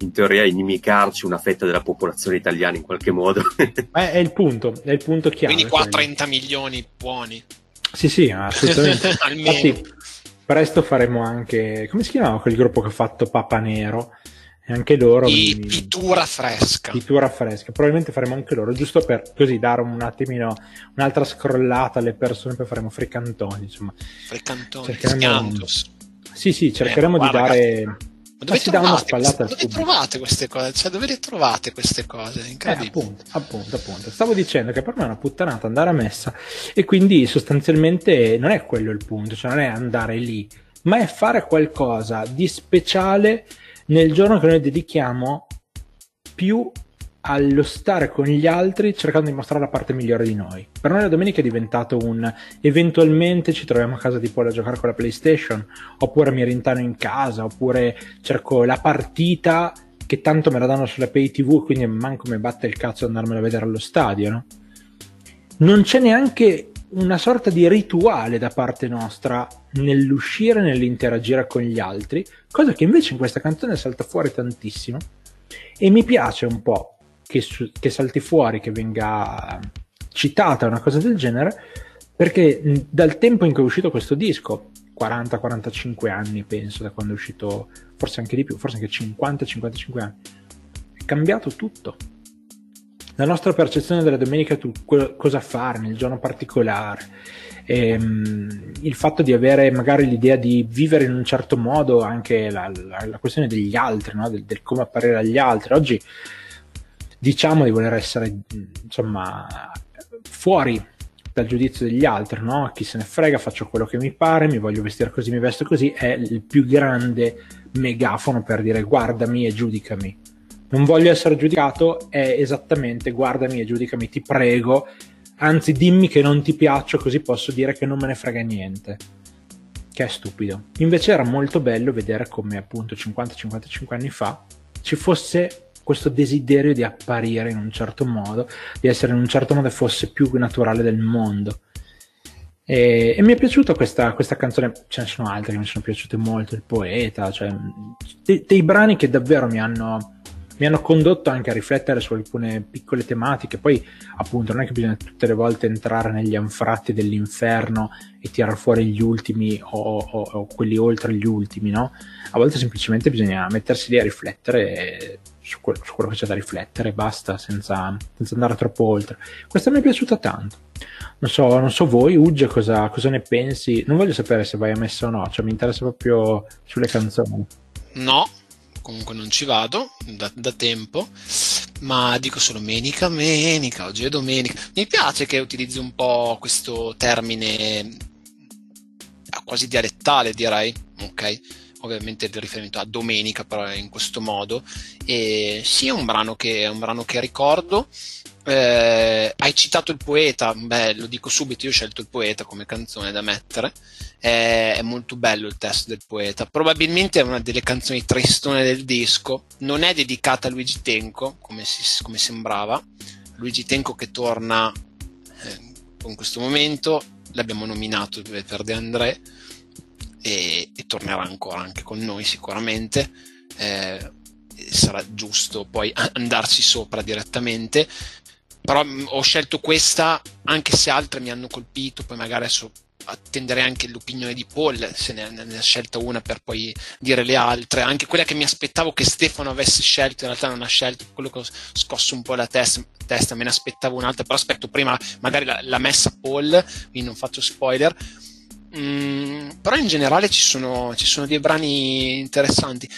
in teoria inimicarci una fetta della popolazione italiana in qualche modo. Ma è il punto, è il punto chiaro. Quindi qua 30 milioni buoni. Sì, sì, assolutamente. Infatti, presto faremo anche, come si chiamava quel gruppo che ha fatto Papa Nero? E anche loro. I mi... Pittura fresca. Pittura fresca. Probabilmente faremo anche loro, giusto per così dare un attimino un'altra scrollata alle persone, poi faremo fricantoni. Insomma, fricantoni, cercheremo... Sì, sì, cercheremo eh, di dare. Ragazzi ma dove, trovate, queste, dove trovate, queste cose? Cioè, dove le trovate queste cose? Incredibile. Eh, appunto, appunto, appunto. Stavo dicendo che per me è una puttanata andare a messa e quindi sostanzialmente non è quello il punto, cioè non è andare lì, ma è fare qualcosa di speciale nel giorno che noi dedichiamo più allo stare con gli altri cercando di mostrare la parte migliore di noi. Per noi la domenica è diventato un eventualmente ci troviamo a casa di Paul a giocare con la PlayStation, oppure mi rintano in casa, oppure cerco la partita che tanto me la danno sulla pay tv quindi manco mi batte il cazzo andarmela a vedere allo stadio no? non c'è neanche una sorta di rituale da parte nostra nell'uscire, nell'interagire con gli altri, cosa che invece in questa canzone salta fuori tantissimo e mi piace un po' che, che salti fuori, che venga citata una cosa del genere, perché dal tempo in cui è uscito questo disco, 40-45 anni penso, da quando è uscito, forse anche di più, forse anche 50-55 anni, è cambiato tutto la nostra percezione della domenica tu cosa fare nel giorno particolare, ehm, il fatto di avere magari l'idea di vivere in un certo modo, anche la, la, la questione degli altri, no? del, del, come apparire agli altri. Oggi diciamo di voler essere insomma fuori dal giudizio degli altri, no? Chi se ne frega, faccio quello che mi pare, mi voglio vestire così, mi vesto così, è il più grande megafono per dire guardami e giudicami non voglio essere giudicato è esattamente guardami e giudicami, ti prego, anzi dimmi che non ti piaccio così posso dire che non me ne frega niente. Che è stupido. Invece era molto bello vedere come appunto 50-55 anni fa ci fosse questo desiderio di apparire in un certo modo, di essere in un certo modo e fosse più naturale del mondo. E, e mi è piaciuta questa, questa, canzone, ce ne sono altre che mi sono piaciute molto, il poeta, cioè dei, dei brani che davvero mi hanno mi hanno condotto anche a riflettere su alcune piccole tematiche. Poi, appunto, non è che bisogna tutte le volte entrare negli anfratti dell'inferno e tirare fuori gli ultimi o, o, o quelli oltre gli ultimi, no? A volte semplicemente bisogna mettersi lì a riflettere su, quello, su quello che c'è da riflettere, basta, senza, senza, andare troppo oltre. Questa mi è piaciuta tanto. Non so, non so voi, Ugge, cosa, cosa ne pensi? Non voglio sapere se vai a messa o no, cioè mi interessa proprio sulle canzoni. No, comunque non ci vado da, da, tempo, ma dico solo menica, menica, oggi è domenica. Mi piace che utilizzi un po' questo termine quasi dialettale, direi, ok? Ovviamente il riferimento a domenica, però in questo modo. E sì, è un brano che, un brano che ricordo. Eh, hai citato il poeta, beh, lo dico subito, io ho scelto il poeta come canzone da mettere. Eh, è molto bello il testo del poeta. Probabilmente è una delle canzoni tristone del disco. Non è dedicata a Luigi Tenco, come, si, come sembrava. Luigi Tenco che torna eh, in questo momento, l'abbiamo nominato per De André e, e tornerà ancora anche con noi sicuramente. Eh, sarà giusto poi andarci sopra direttamente. Però mh, ho scelto questa anche se altre mi hanno colpito poi magari adesso attenderei anche l'opinione di Paul se ne, ne, ha scelta una per poi dire le altre. Anche quella che mi aspettavo che Stefano avesse scelto in realtà non ha scelto quello che ho scosso un po' la testa, testa me ne aspettavo un'altra però aspetto prima magari la, la messa Paul quindi non faccio spoiler mm, però in generale ci sono, ci sono dei brani interessanti.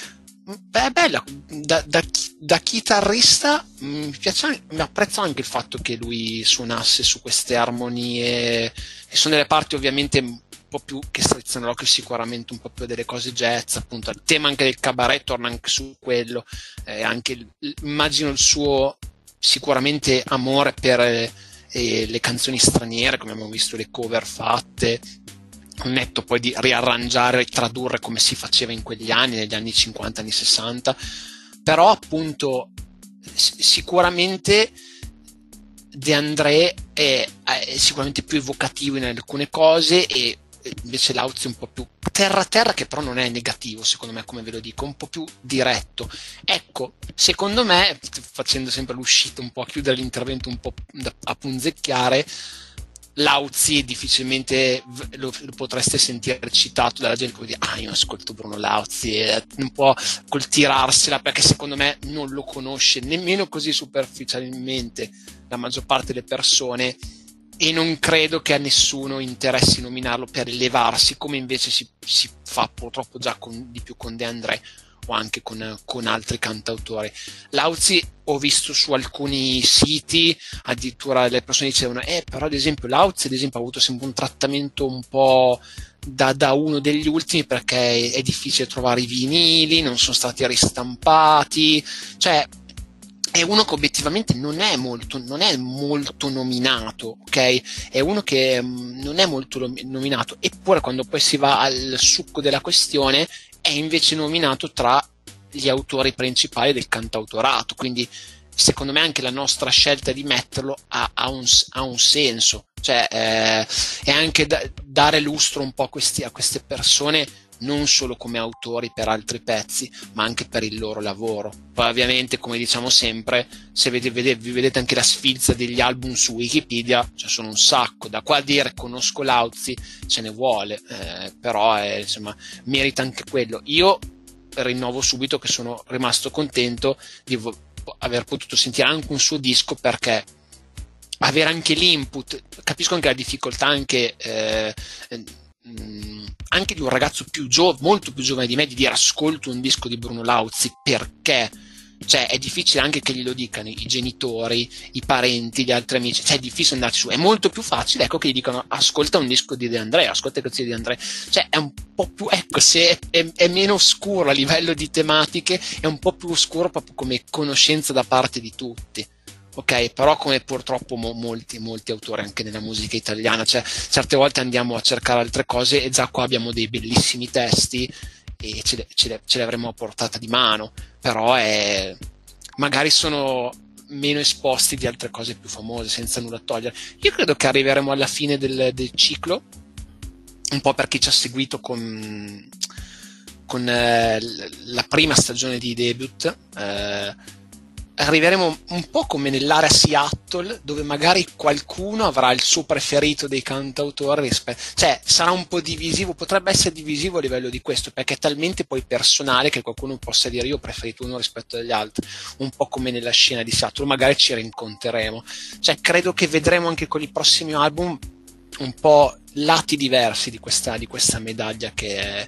Beh, bella, da, da, da, chitarrista mi, piace, mi apprezzo anche il fatto che lui suonasse su queste armonie, e sono delle parti ovviamente un po' più che strizzano l'occhio, sicuramente un po' più delle cose jazz, appunto. Il tema anche del cabaret torna anche su quello, eh, anche, immagino il suo sicuramente amore per eh, le canzoni straniere, come abbiamo visto le cover fatte, netto poi di riarrangiare e tradurre come si faceva in quegli anni, negli anni 50, anni 60, però appunto sicuramente De André è, è, sicuramente più evocativo in alcune cose e invece Lauzi è un po' più terra terra che però non è negativo secondo me come ve lo dico, un po' più diretto. Ecco, secondo me facendo sempre l'uscita un po' a chiudere l'intervento un po' a punzecchiare Lauzi difficilmente lo, lo, potreste sentire citato dalla gente come dire ah io ascolto Bruno Lauzi un po' col tirarsela perché secondo me non lo conosce nemmeno così superficialmente la maggior parte delle persone e non credo che a nessuno interessi nominarlo per elevarsi come invece si, si fa purtroppo già con, di più con De André o anche con, con altri cantautori. Lauzi ho visto su alcuni siti, addirittura le persone dicevano, eh, però ad esempio Lauzi ad esempio, ha avuto sempre un trattamento un po' da, da uno degli ultimi perché è, difficile trovare i vinili, non sono stati ristampati, cioè è uno che obiettivamente non è molto, non è molto nominato, ok? È uno che um, non è molto nominato, eppure quando poi si va al succo della questione è invece nominato tra gli autori principali del cantautorato, quindi secondo me anche la nostra scelta di metterlo ha, ha, un, ha un, senso, cioè eh, è anche da, dare lustro un po' a, questi, a queste persone non solo come autori per altri pezzi, ma anche per il loro lavoro. Poi ovviamente, come diciamo sempre, se vedete, vedete, vi vedete anche la sfilza degli album su Wikipedia, cioè sono un sacco. Da qua a dire conosco Lauzi, ce ne vuole, eh, però è, insomma, merita anche quello. Io rinnovo subito che sono rimasto contento di aver potuto sentire anche un suo disco perché avere anche l'input, capisco anche la difficoltà anche, eh, anche di un ragazzo più giovane, molto più giovane di me, di dire ascolto un disco di Bruno Lauzi perché? Cioè è difficile anche che glielo dicano i genitori, i parenti, gli altri amici, cioè è difficile andarci su, è molto più facile ecco che gli dicono ascolta un disco di De Andrea, ascolta il canzoni di Andrea, cioè è un po' più, ecco se è, è, meno oscuro a livello di tematiche, è un po' più oscuro proprio come conoscenza da parte di tutti. Ok, però come purtroppo mo- molti, molti autori anche nella musica italiana, cioè certe volte andiamo a cercare altre cose e già qua abbiamo dei bellissimi testi e ce le, ce le, ce le avremmo a portata di mano, però è, magari sono meno esposti di altre cose più famose, senza nulla togliere. Io credo che arriveremo alla fine del, del ciclo, un po' per chi ci ha seguito con, con eh, la prima stagione di debut. Eh, arriveremo un po' come nell'area Seattle, dove magari qualcuno avrà il suo preferito dei cantautori rispetto, cioè sarà un po' divisivo, potrebbe essere divisivo a livello di questo, perché è talmente poi personale che qualcuno possa dire io ho preferito uno rispetto agli altri, un po' come nella scena di Seattle, magari ci rincontreremo. Cioè credo che vedremo anche con i prossimi album un po' lati diversi di questa, di questa medaglia che è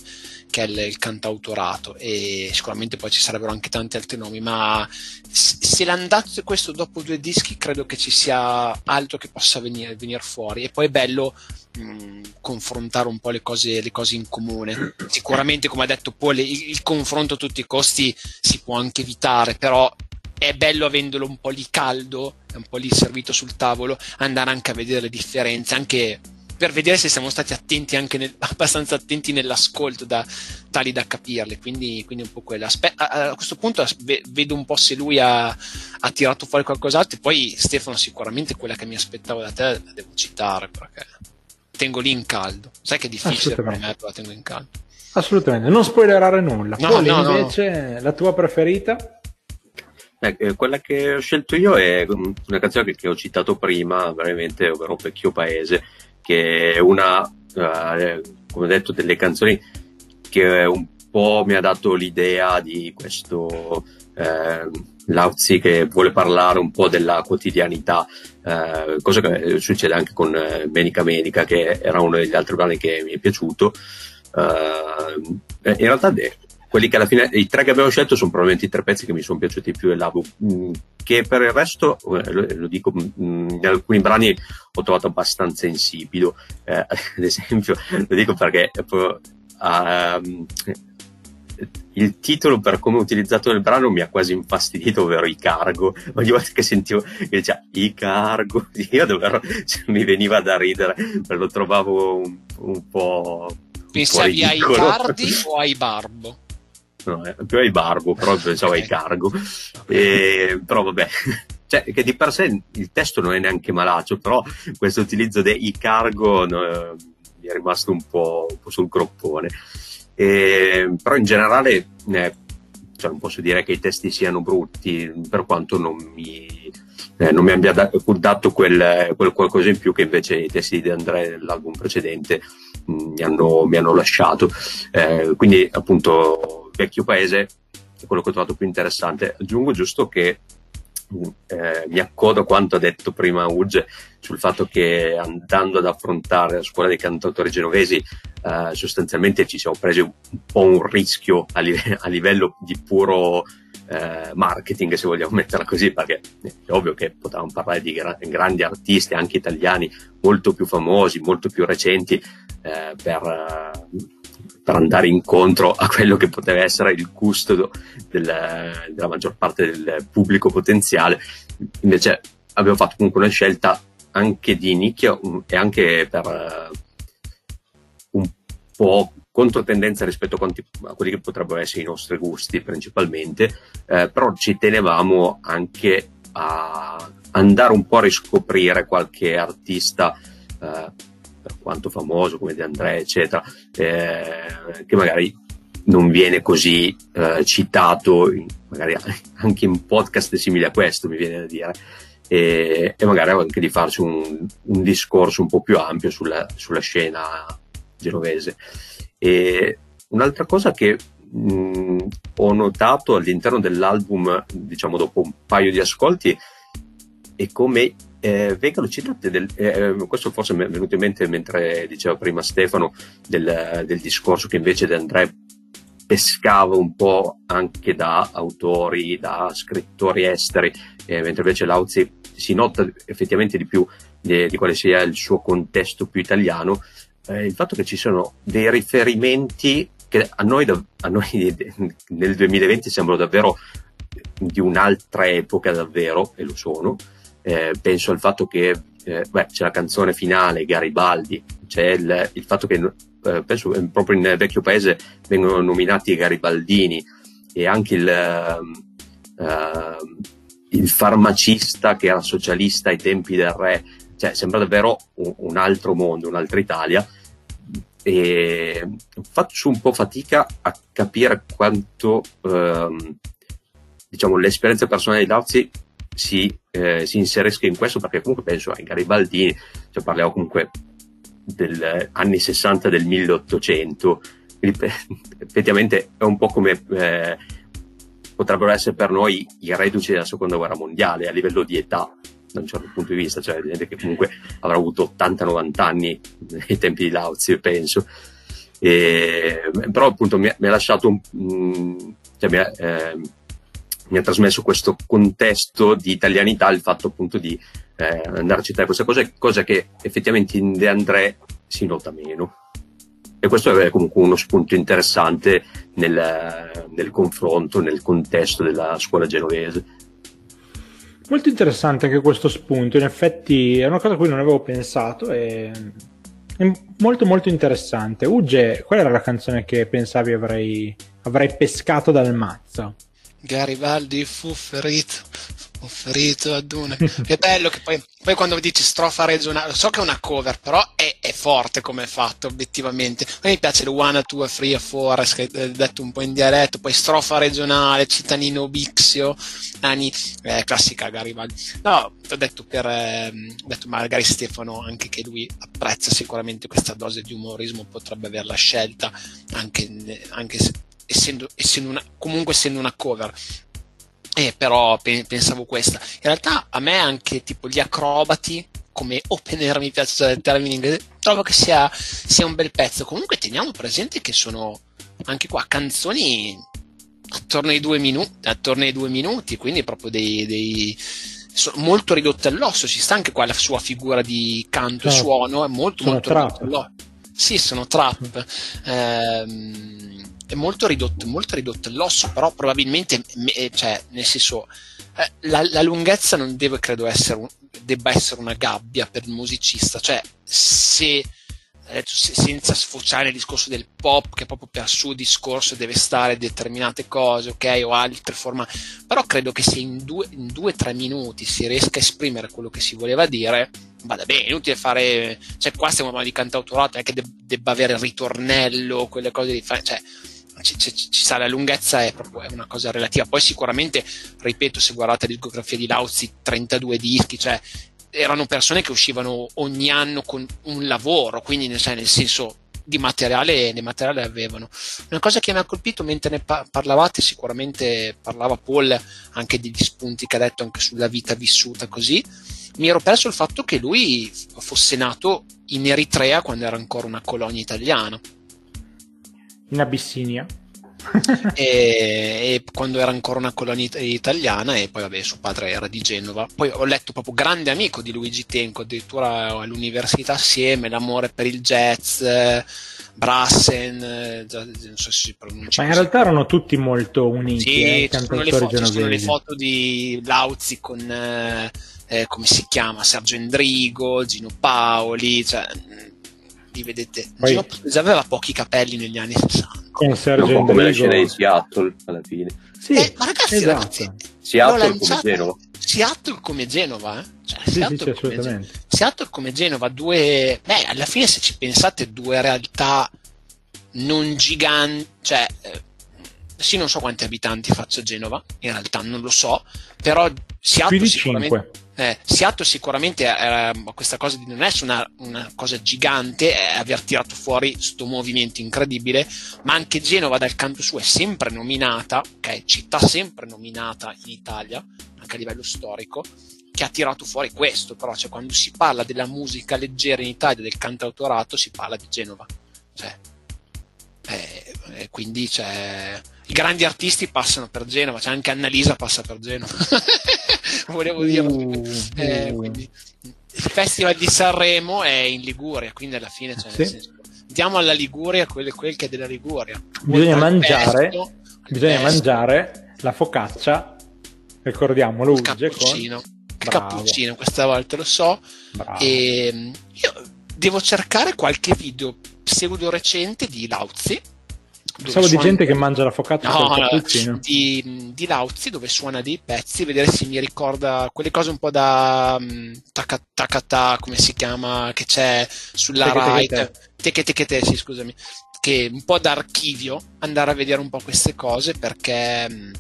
che è il, cantautorato e sicuramente poi ci sarebbero anche tanti altri nomi, ma se l'andazzo è questo dopo due dischi credo che ci sia altro che possa venire, venire fuori e poi è bello mh, confrontare un po' le cose, le cose, in comune. Sicuramente come ha detto Paul il, il confronto a tutti i costi si può anche evitare, però è bello avendolo un po' lì caldo, un po' lì servito sul tavolo, andare anche a vedere le differenze, anche per vedere se siamo stati attenti anche nel, abbastanza attenti nell'ascolto da, tali da capirle quindi, quindi un po' quella Aspe- a, a, questo punto vedo un po' se lui ha, ha tirato fuori qualcos'altro e poi Stefano sicuramente quella che mi aspettavo da te la devo citare perché tengo lì in caldo. Sai che è difficile per me la tengo in caldo. Assolutamente non spoilerare nulla. No, Poi no, invece no. la tua preferita? Eh, eh, quella che ho scelto io è una canzone che, che ho citato prima, veramente, ovvero Vecchio Paese, che è una, uh, come detto, delle canzoni che un po' mi ha dato l'idea di questo eh, Lauzi che vuole parlare un po' della quotidianità, eh, cosa che succede anche con eh, Menica Menica, che era uno degli altri brani che mi è piaciuto. Uh, in realtà quelli che alla fine, i tre che abbiamo scelto sono probabilmente i tre pezzi che mi sono piaciuti più dell'album, mm, che per il resto, eh, lo, dico, mm, in alcuni brani ho trovato abbastanza insipido, eh, ad esempio, lo dico perché uh, il titolo per come ho utilizzato nel brano mi ha quasi infastidito, ovvero i cargo. Ogni volta che sentivo che diceva i cargo, io davvero cioè, mi veniva da ridere, lo trovavo un, un po'. Pensavi ai cardi o ai barbo? No, eh, più ai barbo, però pensavo ai cargo. E, però vabbè, cioè, che di per sé il testo non è neanche malaccio, però questo utilizzo dei cargo no, mi è rimasto un po', un po sul groppone. E, però in generale eh, cioè non posso dire che i testi siano brutti, per quanto non mi, eh, non mi abbia dato quel, quel, qualcosa in più che invece i testi di Andrea dell'album precedente mi, hanno, mi, hanno, lasciato. Eh, quindi appunto vecchio paese è quello che ho trovato più interessante. Aggiungo giusto che eh, mi accodo a quanto ha detto prima Uge sul fatto che andando ad affrontare la scuola dei cantautori genovesi eh, sostanzialmente ci siamo presi un po' un rischio a, live- a livello di puro eh, marketing se vogliamo metterla così perché è ovvio che potevamo parlare di gra- grandi artisti anche italiani molto più famosi molto più recenti eh, per per andare incontro a quello che poteva essere il custodo del, della maggior parte del pubblico potenziale. Invece abbiamo fatto comunque una scelta anche di nicchia e anche per uh, un po' controtendenza rispetto a, quanti, a, quelli che potrebbero essere i nostri gusti principalmente, eh, però ci tenevamo anche a andare un po' a riscoprire qualche artista eh, per quanto famoso come De André eccetera eh, che magari non viene così eh, citato in, magari anche in podcast simili a questo mi viene da dire e, e magari anche di farci un, un, discorso un po' più ampio sulla, sulla scena genovese. E un'altra cosa che mh, ho notato all'interno dell'album diciamo dopo un paio di ascolti è come eh, vengano citate, del, eh, questo forse mi è venuto in mente mentre diceva prima Stefano del, del discorso che invece De André pescava un po' anche da autori, da scrittori esteri, eh, mentre invece Lauzi si nota effettivamente di più di, di quale sia il suo contesto più italiano, eh, il fatto che ci sono dei riferimenti che a noi, a noi nel 2020 sembrano davvero di un'altra epoca davvero, e lo sono, eh, penso al fatto che eh, beh, c'è la canzone finale, Garibaldi, c'è il, il fatto che eh, penso proprio in vecchio paese vengono nominati i garibaldini e anche il, uh, il farmacista che era socialista ai tempi del re, cioè sembra davvero un, un altro mondo, un'altra Italia. E faccio un po' fatica a capire quanto ehm, diciamo l'esperienza personale di Lauzi si, eh, si inserisca in questo perché comunque penso ai Garibaldini, cioè parliamo comunque degli anni 60 del 1800, quindi effettivamente è un po' come eh, potrebbero essere per noi i reduci della seconda guerra mondiale a livello di età da un certo punto di vista, cioè gente che comunque avrà avuto 80-90 anni nei tempi di Lauzio, penso. E, però appunto mi mi ha lasciato un, mm, cioè mi ha, eh, mi ha trasmesso questo contesto di italianità, il fatto appunto di eh, andare a citare queste cose, cosa che effettivamente in De André si nota meno. E questo è comunque uno spunto interessante nel, nel confronto, nel contesto della scuola genovese. Molto interessante anche questo spunto, in effetti è una cosa a cui non avevo pensato e è molto molto interessante. Ugge, qual era la canzone che pensavi avrei, avrei pescato dal mazzo? Garibaldi fu ferito, fu ferito ad una. È bello che poi, poi, quando dici strofa regionale, so che è una cover, però è, è forte come è fatto obiettivamente. A me mi piace il one, two, three, four, detto un po' in dialetto, poi strofa regionale, cittadino Bixio, Ani, eh, classica Garibaldi. No, ho detto per, eh, detto magari Stefano anche che lui apprezza sicuramente questa dose di umorismo, potrebbe averla scelta anche, anche se essendo, essendo una, comunque essendo una cover. Eh, però pe- pensavo questa. In realtà a me anche tipo gli acrobati come opener mi piace usare il termine inglese, trovo che sia, sia un bel pezzo. Comunque teniamo presente che sono anche qua canzoni attorno ai due minuti, attorno ai due minuti quindi proprio dei, dei molto ridotte all'osso. Ci sta anche qua la sua figura di canto e certo. suono, è molto, sono molto trap. all'osso. Sì, sono trap. Ehm, è molto ridotto, molto ridotto all'osso, però probabilmente, cioè, nel senso, eh, la, la, lunghezza non deve, credo, essere un, debba essere una gabbia per il musicista, cioè, se, eh, senza sfociare nel discorso del pop, che proprio per suo discorso deve stare determinate cose, ok, o altre forme, però credo che se in due, o tre minuti si riesca a esprimere quello che si voleva dire, vada bene, inutile fare, cioè, qua stiamo parlando di cantautorato, è che debba avere il ritornello, quelle cose di fare, cioè, ci, ci, ci sa la lunghezza è proprio è una cosa relativa. Poi sicuramente, ripeto, se guardate la discografia di Lauzi, 32 dischi, cioè erano persone che uscivano ogni anno con un lavoro, quindi nel, nel senso di materiale, di materiale avevano. Una cosa che mi ha colpito mentre ne pa- parlavate, sicuramente parlava Paul anche degli spunti che ha detto anche sulla vita vissuta così. Mi ero perso il fatto che lui fosse nato in Eritrea quando era ancora una colonia italiana in Abissinia. E, e, quando era ancora una colonia italiana e poi vabbè suo padre era di Genova. Poi ho letto proprio grande amico di Luigi Tenco addirittura all'università assieme l'amore per il jazz Brassen non so se si pronuncia ma in realtà erano tutti molto uniti sì, eh, ci, sono foto, ci, sono le foto, di Lauzi con eh, come si chiama? Sergio Endrigo Gino Paoli cioè li vedete. Poi, Gino aveva pochi capelli negli anni 60. Con Sergio un po' come la scena di Seattle alla fine. Sì, eh, ma ragazzi, esatto. ragazzi Seattle come Genova. Seattle come Genova, eh? Cioè, sì, Seattle, sì, come Genova. Seattle come Genova, due... Beh, alla fine se ci pensate, due realtà non giganti, cioè... Eh, sì, non so quanti abitanti faccia Genova, in realtà non lo so, però Seattle sicuramente... 5 eh, Seattle sicuramente era questa cosa di non essere una, una cosa gigante, è aver tirato fuori questo movimento incredibile, ma anche Genova dal canto suo è sempre nominata, ok, città sempre nominata in Italia, anche a livello storico, che ha tirato fuori questo, però cioè, quando si parla della musica leggera in Italia, del cantautorato, si parla di Genova. Cioè, eh, eh, quindi cioè, i grandi artisti passano per Genova, cioè anche Annalisa passa per Genova. volevo dirlo. Uh, eh, uh. Quindi, il Festival di Sanremo è in Liguria, quindi alla fine cioè, sì. senso, diamo alla Liguria quel, quel, che è della Liguria. Bisogna mangiare, pesto, bisogna mangiare la focaccia, ricordiamolo, il cappuccino. Con... Il cappuccino, questa volta lo so. Bravo. E io devo cercare qualche video pseudo recente di Lauzzi Pensavo di gente che mangia la focaccia no, no, di, di Lauzzi dove suona dei pezzi, vedere se mi ricorda quelle cose un po' da um, come si chiama, che c'è sulla Rai, Te, sì scusami, che un po' d'archivio, andare a vedere un po' queste cose perché um,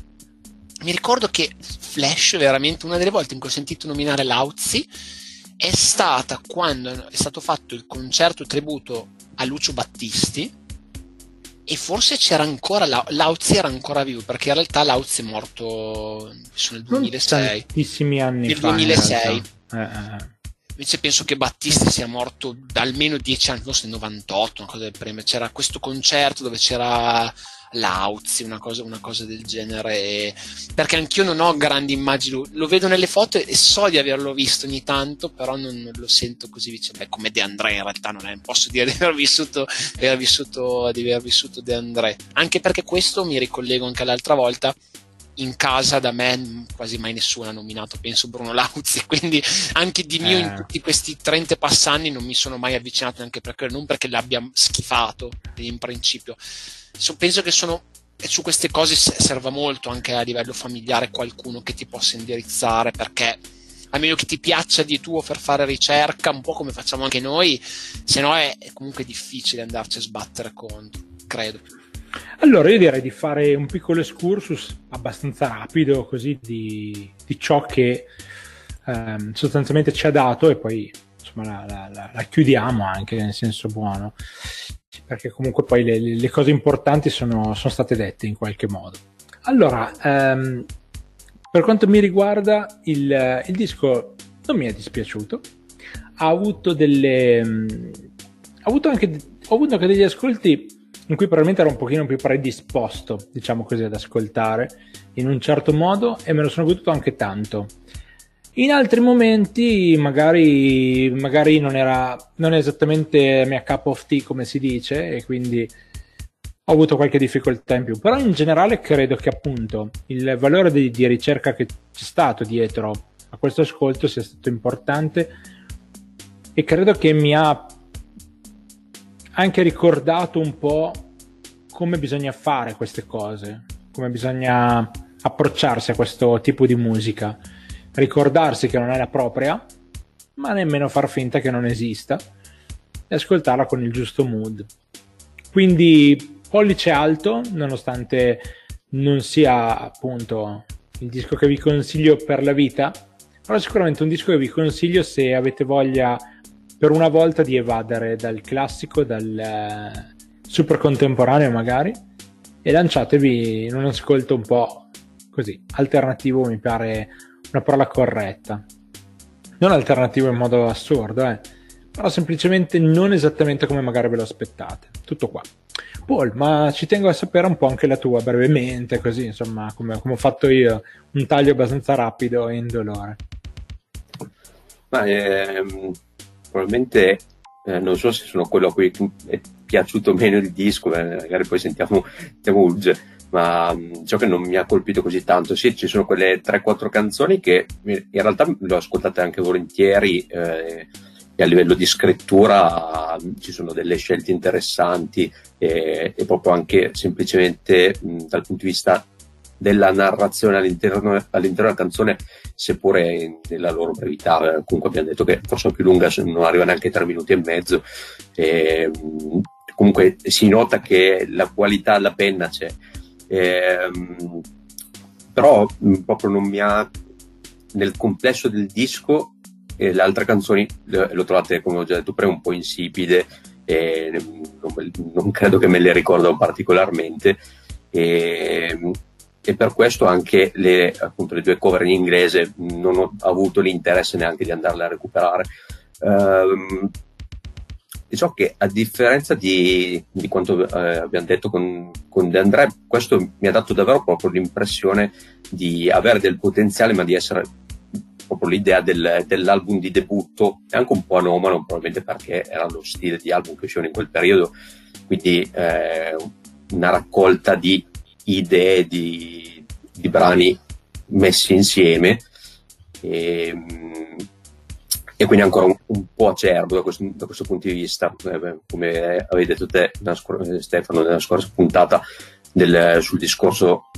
mi ricordo che Flash, veramente una delle volte in cui ho sentito nominare Lauzzi, è stata quando è stato fatto il concerto tributo a Lucio Battisti e forse c'era ancora Lauzzi era ancora vivo perché in realtà Lauzzi è morto nel 2006 tantissimi anni nel fa 2006 eh, eh. invece penso che Battisti sia morto da almeno 10 anni forse 98 una cosa del premio c'era questo concerto dove c'era Lauzzi, una cosa, una cosa del genere, perché anch'io non ho grandi immagini, lo vedo nelle foto e so di averlo visto ogni tanto, però non, non lo sento così vicino, beh come De André in realtà non, è, posso dire di aver vissuto, di aver vissuto, di aver vissuto De André, anche perché questo mi ricollego anche l'altra volta, in casa da me quasi mai nessuno ha nominato, penso Bruno Lauzzi, quindi anche di mio eh. in tutti questi 30 passanni non mi sono mai avvicinato neanche per quello, non perché l'abbia schifato in principio, so, penso che sono, su queste cose serva molto anche a livello familiare qualcuno che ti possa indirizzare perché a meno che ti piaccia di tuo per fare ricerca, un po' come facciamo anche noi, se no è, comunque difficile andarci a sbattere contro, credo. Allora io direi di fare un piccolo excursus abbastanza rapido così di, di ciò che ehm, sostanzialmente ci ha dato e poi insomma la, la, la, chiudiamo anche nel senso buono perché comunque poi le, le cose importanti sono, sono, state dette in qualche modo. Allora, ehm, per quanto mi riguarda, il, il, disco non mi è dispiaciuto, ha avuto delle... ha avuto anche, ho avuto anche degli ascolti in cui probabilmente ero un pochino più predisposto, diciamo così, ad ascoltare in un certo modo e me lo sono goduto anche tanto. In altri momenti magari, magari non era non è esattamente mia cup of tea come si dice e quindi ho avuto qualche difficoltà in più, però in generale credo che appunto il valore di, di ricerca che c'è stato dietro a questo ascolto sia stato importante e credo che mi ha anche ricordato un po' come bisogna fare queste cose, come bisogna approcciarsi a questo tipo di musica ricordarsi che non è la propria, ma nemmeno far finta che non esista e ascoltarla con il giusto mood. Quindi pollice alto, nonostante non sia appunto il disco che vi consiglio per la vita, però sicuramente un disco che vi consiglio se avete voglia per una volta di evadere dal classico, dal eh, super contemporaneo magari, e lanciatevi in un ascolto un po' così alternativo, mi pare una parola corretta. Non alternativo in modo assurdo, eh, però semplicemente non esattamente come magari ve lo aspettate. Tutto qua. Paul, ma ci tengo a sapere un po' anche la tua, brevemente, così, insomma, come, come ho fatto io, un taglio abbastanza rapido e indolore. Ma ehm, probabilmente eh, non so se sono quello a cui è piaciuto meno il disco, magari poi sentiamo, sentiamo Ulge ma um, ciò che non mi ha colpito così tanto, sì, ci sono quelle 3-4 canzoni che in realtà le ho ascoltate anche volentieri eh, e a livello di scrittura ci sono delle scelte interessanti e, e proprio anche semplicemente mh, dal punto di vista della narrazione all'interno, all'interno della canzone, seppure nella loro brevità, comunque abbiamo detto che forse più lunga, non arriva neanche a tre minuti e mezzo. E, comunque si nota che la qualità alla penna c'è. E, però proprio non mi ha nel complesso del disco e le altre canzoni le, le trovate come ho già detto prima un po' insipide e non, non credo che me le ricordo particolarmente e, e per questo anche le, appunto, le due cover in inglese non ho avuto l'interesse neanche di andarle a recuperare. Diciamo che a differenza di, di quanto eh, abbiamo detto con, con De André, questo mi ha dato davvero proprio l'impressione di avere del potenziale, ma di essere proprio l'idea del, dell'album di debutto, è anche un po' anomalo, probabilmente perché era lo stile di album che uscivano in quel periodo, quindi eh, una raccolta di idee di, di brani messi insieme. E, e quindi ancora un, un, po' acerbo da questo, da questo punto di vista eh, come avevi detto te nella, Stefano nella scorsa puntata del, sul discorso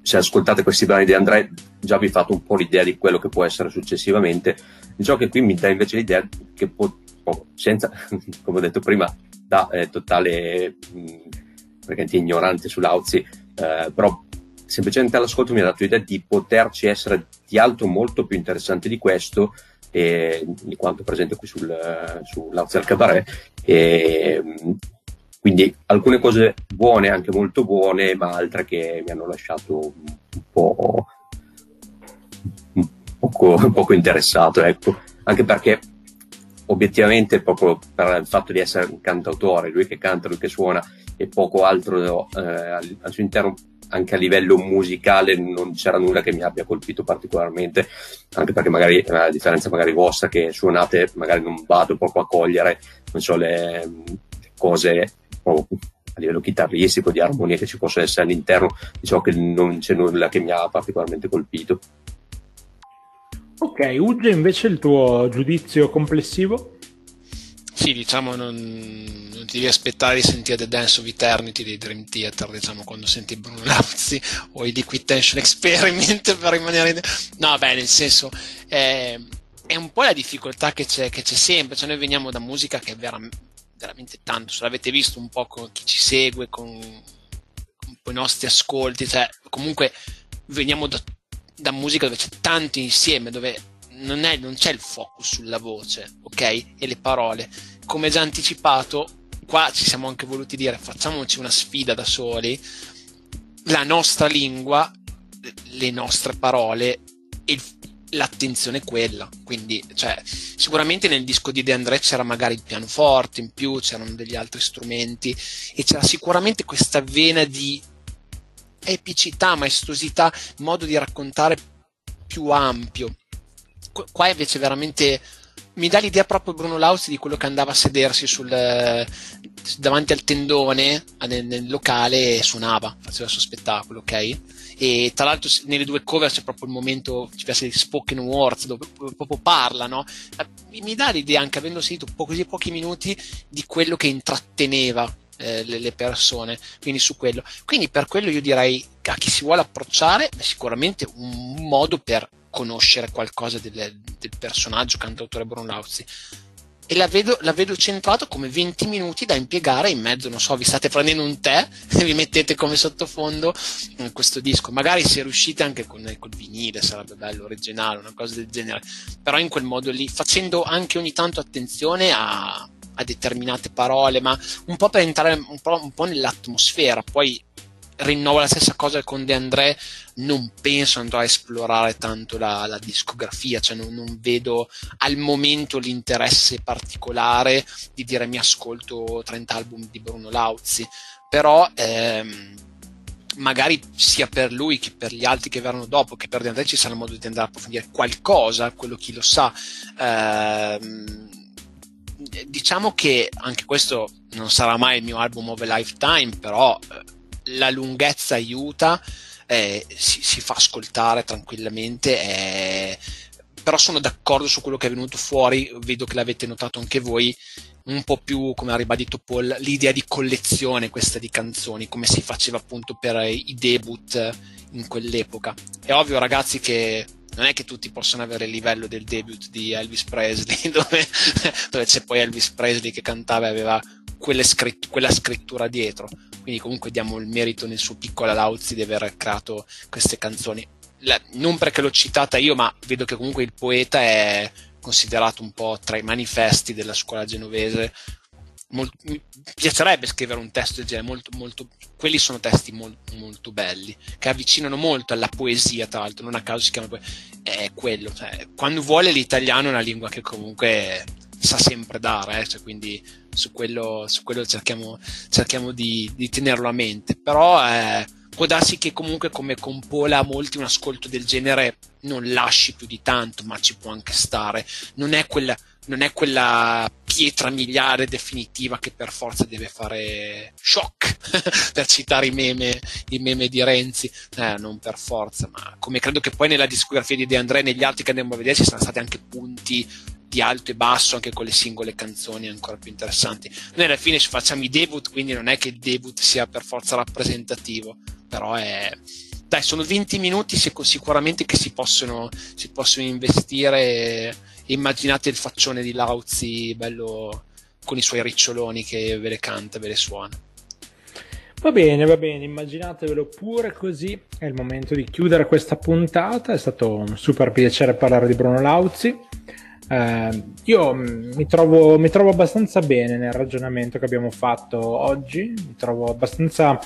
se ascoltate questi brani di André già vi fate un po' l'idea di quello che può essere successivamente. Diciamo che qui mi dà invece l'idea che può, oh, senza come ho detto prima da eh, totale mh, ignorante sull'Auzi eh, però semplicemente all'ascolto mi ha dato l'idea di poterci essere di altro molto più interessante di questo e, di quanto presente qui sul, sull'Auzi Cabaret e, quindi alcune cose buone, anche molto buone, ma altre che mi hanno lasciato un po' poco, poco interessato, ecco. Anche perché obiettivamente proprio per il fatto di essere un cantautore, lui che canta, lui che suona e poco altro eh, al, al, suo interno anche a livello musicale non c'era nulla che mi abbia colpito particolarmente anche perché magari eh, a differenza magari vostra che suonate magari non vado proprio a cogliere non so le, cose a livello chitarristico di armonia che ci possa essere all'interno diciamo che non c'è nulla che mi ha particolarmente colpito. Ok Uge invece il tuo giudizio complessivo sì, diciamo, non, non, ti devi aspettare di sentire The Dance of Eternity dei Dream Theater, diciamo, quando senti Bruno Lazzi o i Liquid Tension Experiment per rimanere in... No, beh, nel senso, è, è un po' la difficoltà che c'è, che c'è sempre, cioè noi veniamo da musica che è vera, veramente tanto, se l'avete visto un po' con chi ci segue, con, con i nostri ascolti, cioè, comunque veniamo da, da musica dove c'è tanto insieme, dove non, è, non c'è il focus sulla voce, ok? E le parole. Come già anticipato, qua ci siamo anche voluti dire facciamoci una sfida da soli, la nostra lingua, le nostre parole e l'attenzione è quella. Quindi, cioè, sicuramente nel disco di De André c'era magari il pianoforte in più, c'erano degli altri strumenti e c'era sicuramente questa vena di epicità, maestosità, modo di raccontare più ampio qua invece veramente mi dà l'idea proprio Bruno Lauzi di quello che andava a sedersi sul, davanti al tendone nel, nel, locale e suonava, faceva il suo spettacolo, ok? E tra l'altro nelle due cover c'è proprio il momento, ci piace di spoken words, dove proprio parla, no? Mi dà l'idea, anche avendo sentito po- così pochi minuti, di quello che intratteneva eh, le, le, persone, quindi su quello. Quindi per quello io direi a chi si vuole approcciare è sicuramente un modo per conoscere qualcosa del, del personaggio cantautore Bruno Lauzi e la vedo, la vedo centrato come 20 minuti da impiegare in mezzo, non so, vi state prendendo un tè e vi mettete come sottofondo in questo disco. Magari se riuscite anche con col vinile, sarebbe bello, originale, una cosa del genere. Però in quel modo lì, facendo anche ogni tanto attenzione a, a determinate parole, ma un po' per entrare un po', un po' nell'atmosfera. Poi rinnovo la stessa cosa con De André, non penso andrò a esplorare tanto la, la discografia, cioè non, non, vedo al momento l'interesse particolare di dire mi ascolto 30 album di Bruno Lauzi, però ehm, magari sia per lui che per gli altri che verranno dopo, che per De André ci sarà modo di andare a approfondire qualcosa, quello chi lo sa. Ehm, diciamo che anche questo non sarà mai il mio album of a lifetime, però eh, la lunghezza aiuta, eh, si, si, fa ascoltare tranquillamente, eh, però sono d'accordo su quello che è venuto fuori, vedo che l'avete notato anche voi, un po' più, come ha ribadito Paul, l'idea di collezione questa di canzoni, come si faceva appunto per i debut in quell'epoca. È ovvio ragazzi che non è che tutti possono avere il livello del debut di Elvis Presley, dove, dove c'è poi Elvis Presley che cantava e aveva scritt- quella scrittura dietro. Quindi comunque diamo il merito nel suo piccolo Lauzzi di aver creato queste canzoni. La, non perché l'ho citata io, ma vedo che comunque il poeta è considerato un po' tra i manifesti della scuola genovese. Molto, mi piacerebbe scrivere un testo del genere, molto, molto, quelli sono testi molto, molto belli, che avvicinano molto alla poesia, tra l'altro, non a caso si chiama poesia, è quello, cioè, quando vuole l'italiano è una lingua che comunque sa sempre dare, eh, cioè, quindi su quello, su quello cerchiamo, cerchiamo di, di, tenerlo a mente, però eh, può darsi che comunque come con Pola molti un ascolto del genere non lasci più di tanto, ma ci può anche stare, non è quella, non è quella pietra miliare definitiva che per forza deve fare shock, per citare i meme, i meme di Renzi, eh, non per forza, ma come credo che poi nella discografia di De André e negli altri che andremo a vedere ci sono stati anche punti di alto e basso anche con le singole canzoni ancora più interessanti. Noi alla fine ci facciamo i debut, quindi non è che il debut sia per forza rappresentativo, però è... Dai, sono 20 minuti sicuramente che si possono, si possono investire. Immaginate il faccione di Lauzi bello con i suoi riccioloni che ve le canta, ve le suona. Va bene, va bene, immaginatevelo pure così. È il momento di chiudere questa puntata. È stato un super piacere parlare di Bruno Lauzi. Eh, io mi trovo, mi trovo abbastanza bene nel ragionamento che abbiamo fatto oggi, mi trovo abbastanza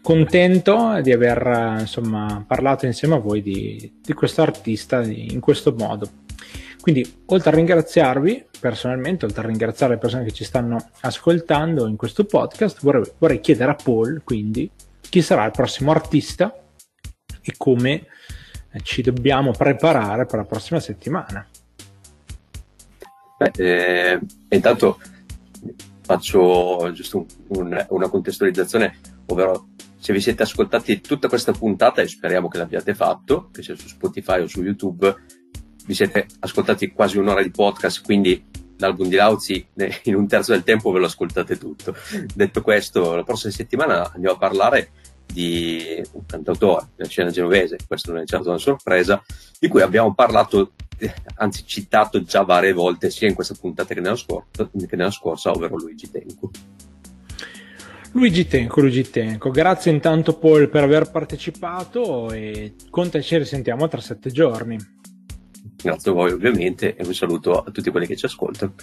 contento di aver insomma, parlato insieme a voi di, di questo artista in questo modo. Quindi, oltre a ringraziarvi personalmente, oltre a ringraziare le persone che ci stanno ascoltando in questo podcast, vorrei, vorrei chiedere a Paul, quindi, chi sarà il prossimo artista e come ci dobbiamo preparare per la prossima settimana. Beh, eh, intanto faccio giusto un, una contestualizzazione, ovvero se vi siete ascoltati tutta questa puntata e speriamo che l'abbiate fatto, che sia su Spotify o su YouTube, vi siete ascoltati quasi un'ora di podcast, quindi l'album di Lauzi in un terzo del tempo ve lo ascoltate tutto. Detto questo, la prossima settimana andiamo a parlare di un cantautore della scena genovese, questo non è certo una sorpresa, di cui abbiamo parlato anzi citato già varie volte sia in questa puntata che nella scorsa, che nella scorsa ovvero Luigi Tenco. Luigi Tenco, Luigi Tenco, grazie intanto Paul per aver partecipato e con te ci risentiamo tra sette giorni. Grazie a voi ovviamente e un saluto a tutti quelli che ci ascoltano.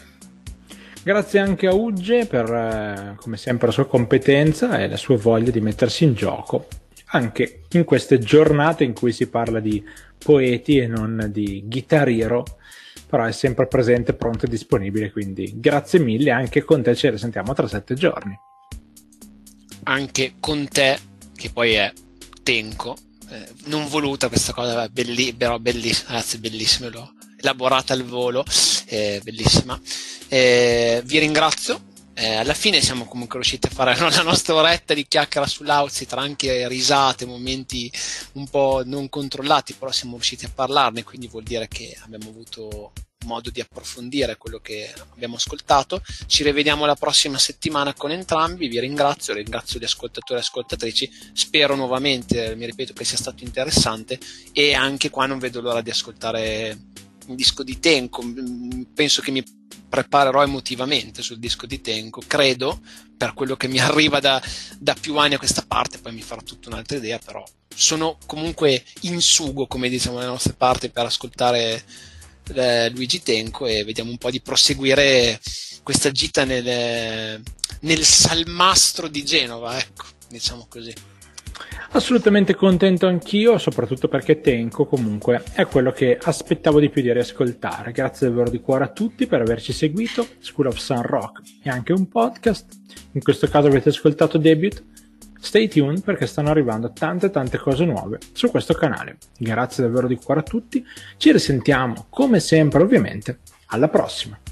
Grazie anche a Ugge per, eh, come sempre, la sua competenza e la sua voglia di mettersi in gioco, anche in queste giornate in cui si parla di poeti e non di chitarriero, però è sempre presente, pronto e disponibile, quindi grazie mille, anche con te ci risentiamo tra sette giorni. Anche con te, che poi è Tenco, eh, non voluta questa cosa, belli, però bellissima, grazie, bellissima, l'ho elaborata al volo, eh, bellissima. Eh, vi ringrazio eh, alla fine siamo comunque riusciti a fare la nostra oretta di chiacchiera sull'Auzzi tra anche risate, momenti un po' non controllati, però siamo riusciti a parlarne, quindi vuol dire che abbiamo avuto modo di approfondire quello che abbiamo ascoltato. Ci rivediamo la prossima settimana con entrambi. Vi ringrazio, ringrazio gli ascoltatori e ascoltatrici. Spero nuovamente, mi ripeto, che sia stato interessante e anche qua non vedo l'ora di ascoltare un disco di Tenco. Penso che mi preparerò emotivamente sul disco di Tenko, credo, per quello che mi arriva da, da, più anni a questa parte, poi mi farò tutta un'altra idea, però sono comunque in sugo, come diciamo le nostre parti, per ascoltare eh, Luigi Tenco e vediamo un po' di proseguire questa gita nel, nel salmastro di Genova, ecco, diciamo così. Assolutamente contento anch'io, soprattutto perché Tenko comunque è quello che aspettavo di più di riascoltare. Grazie davvero di cuore a tutti per averci seguito. School of Sun Rock è anche un podcast. In questo caso avete ascoltato Debut. Stay tuned perché stanno arrivando tante tante cose nuove su questo canale. Grazie davvero di cuore a tutti. Ci risentiamo come sempre ovviamente. Alla prossima.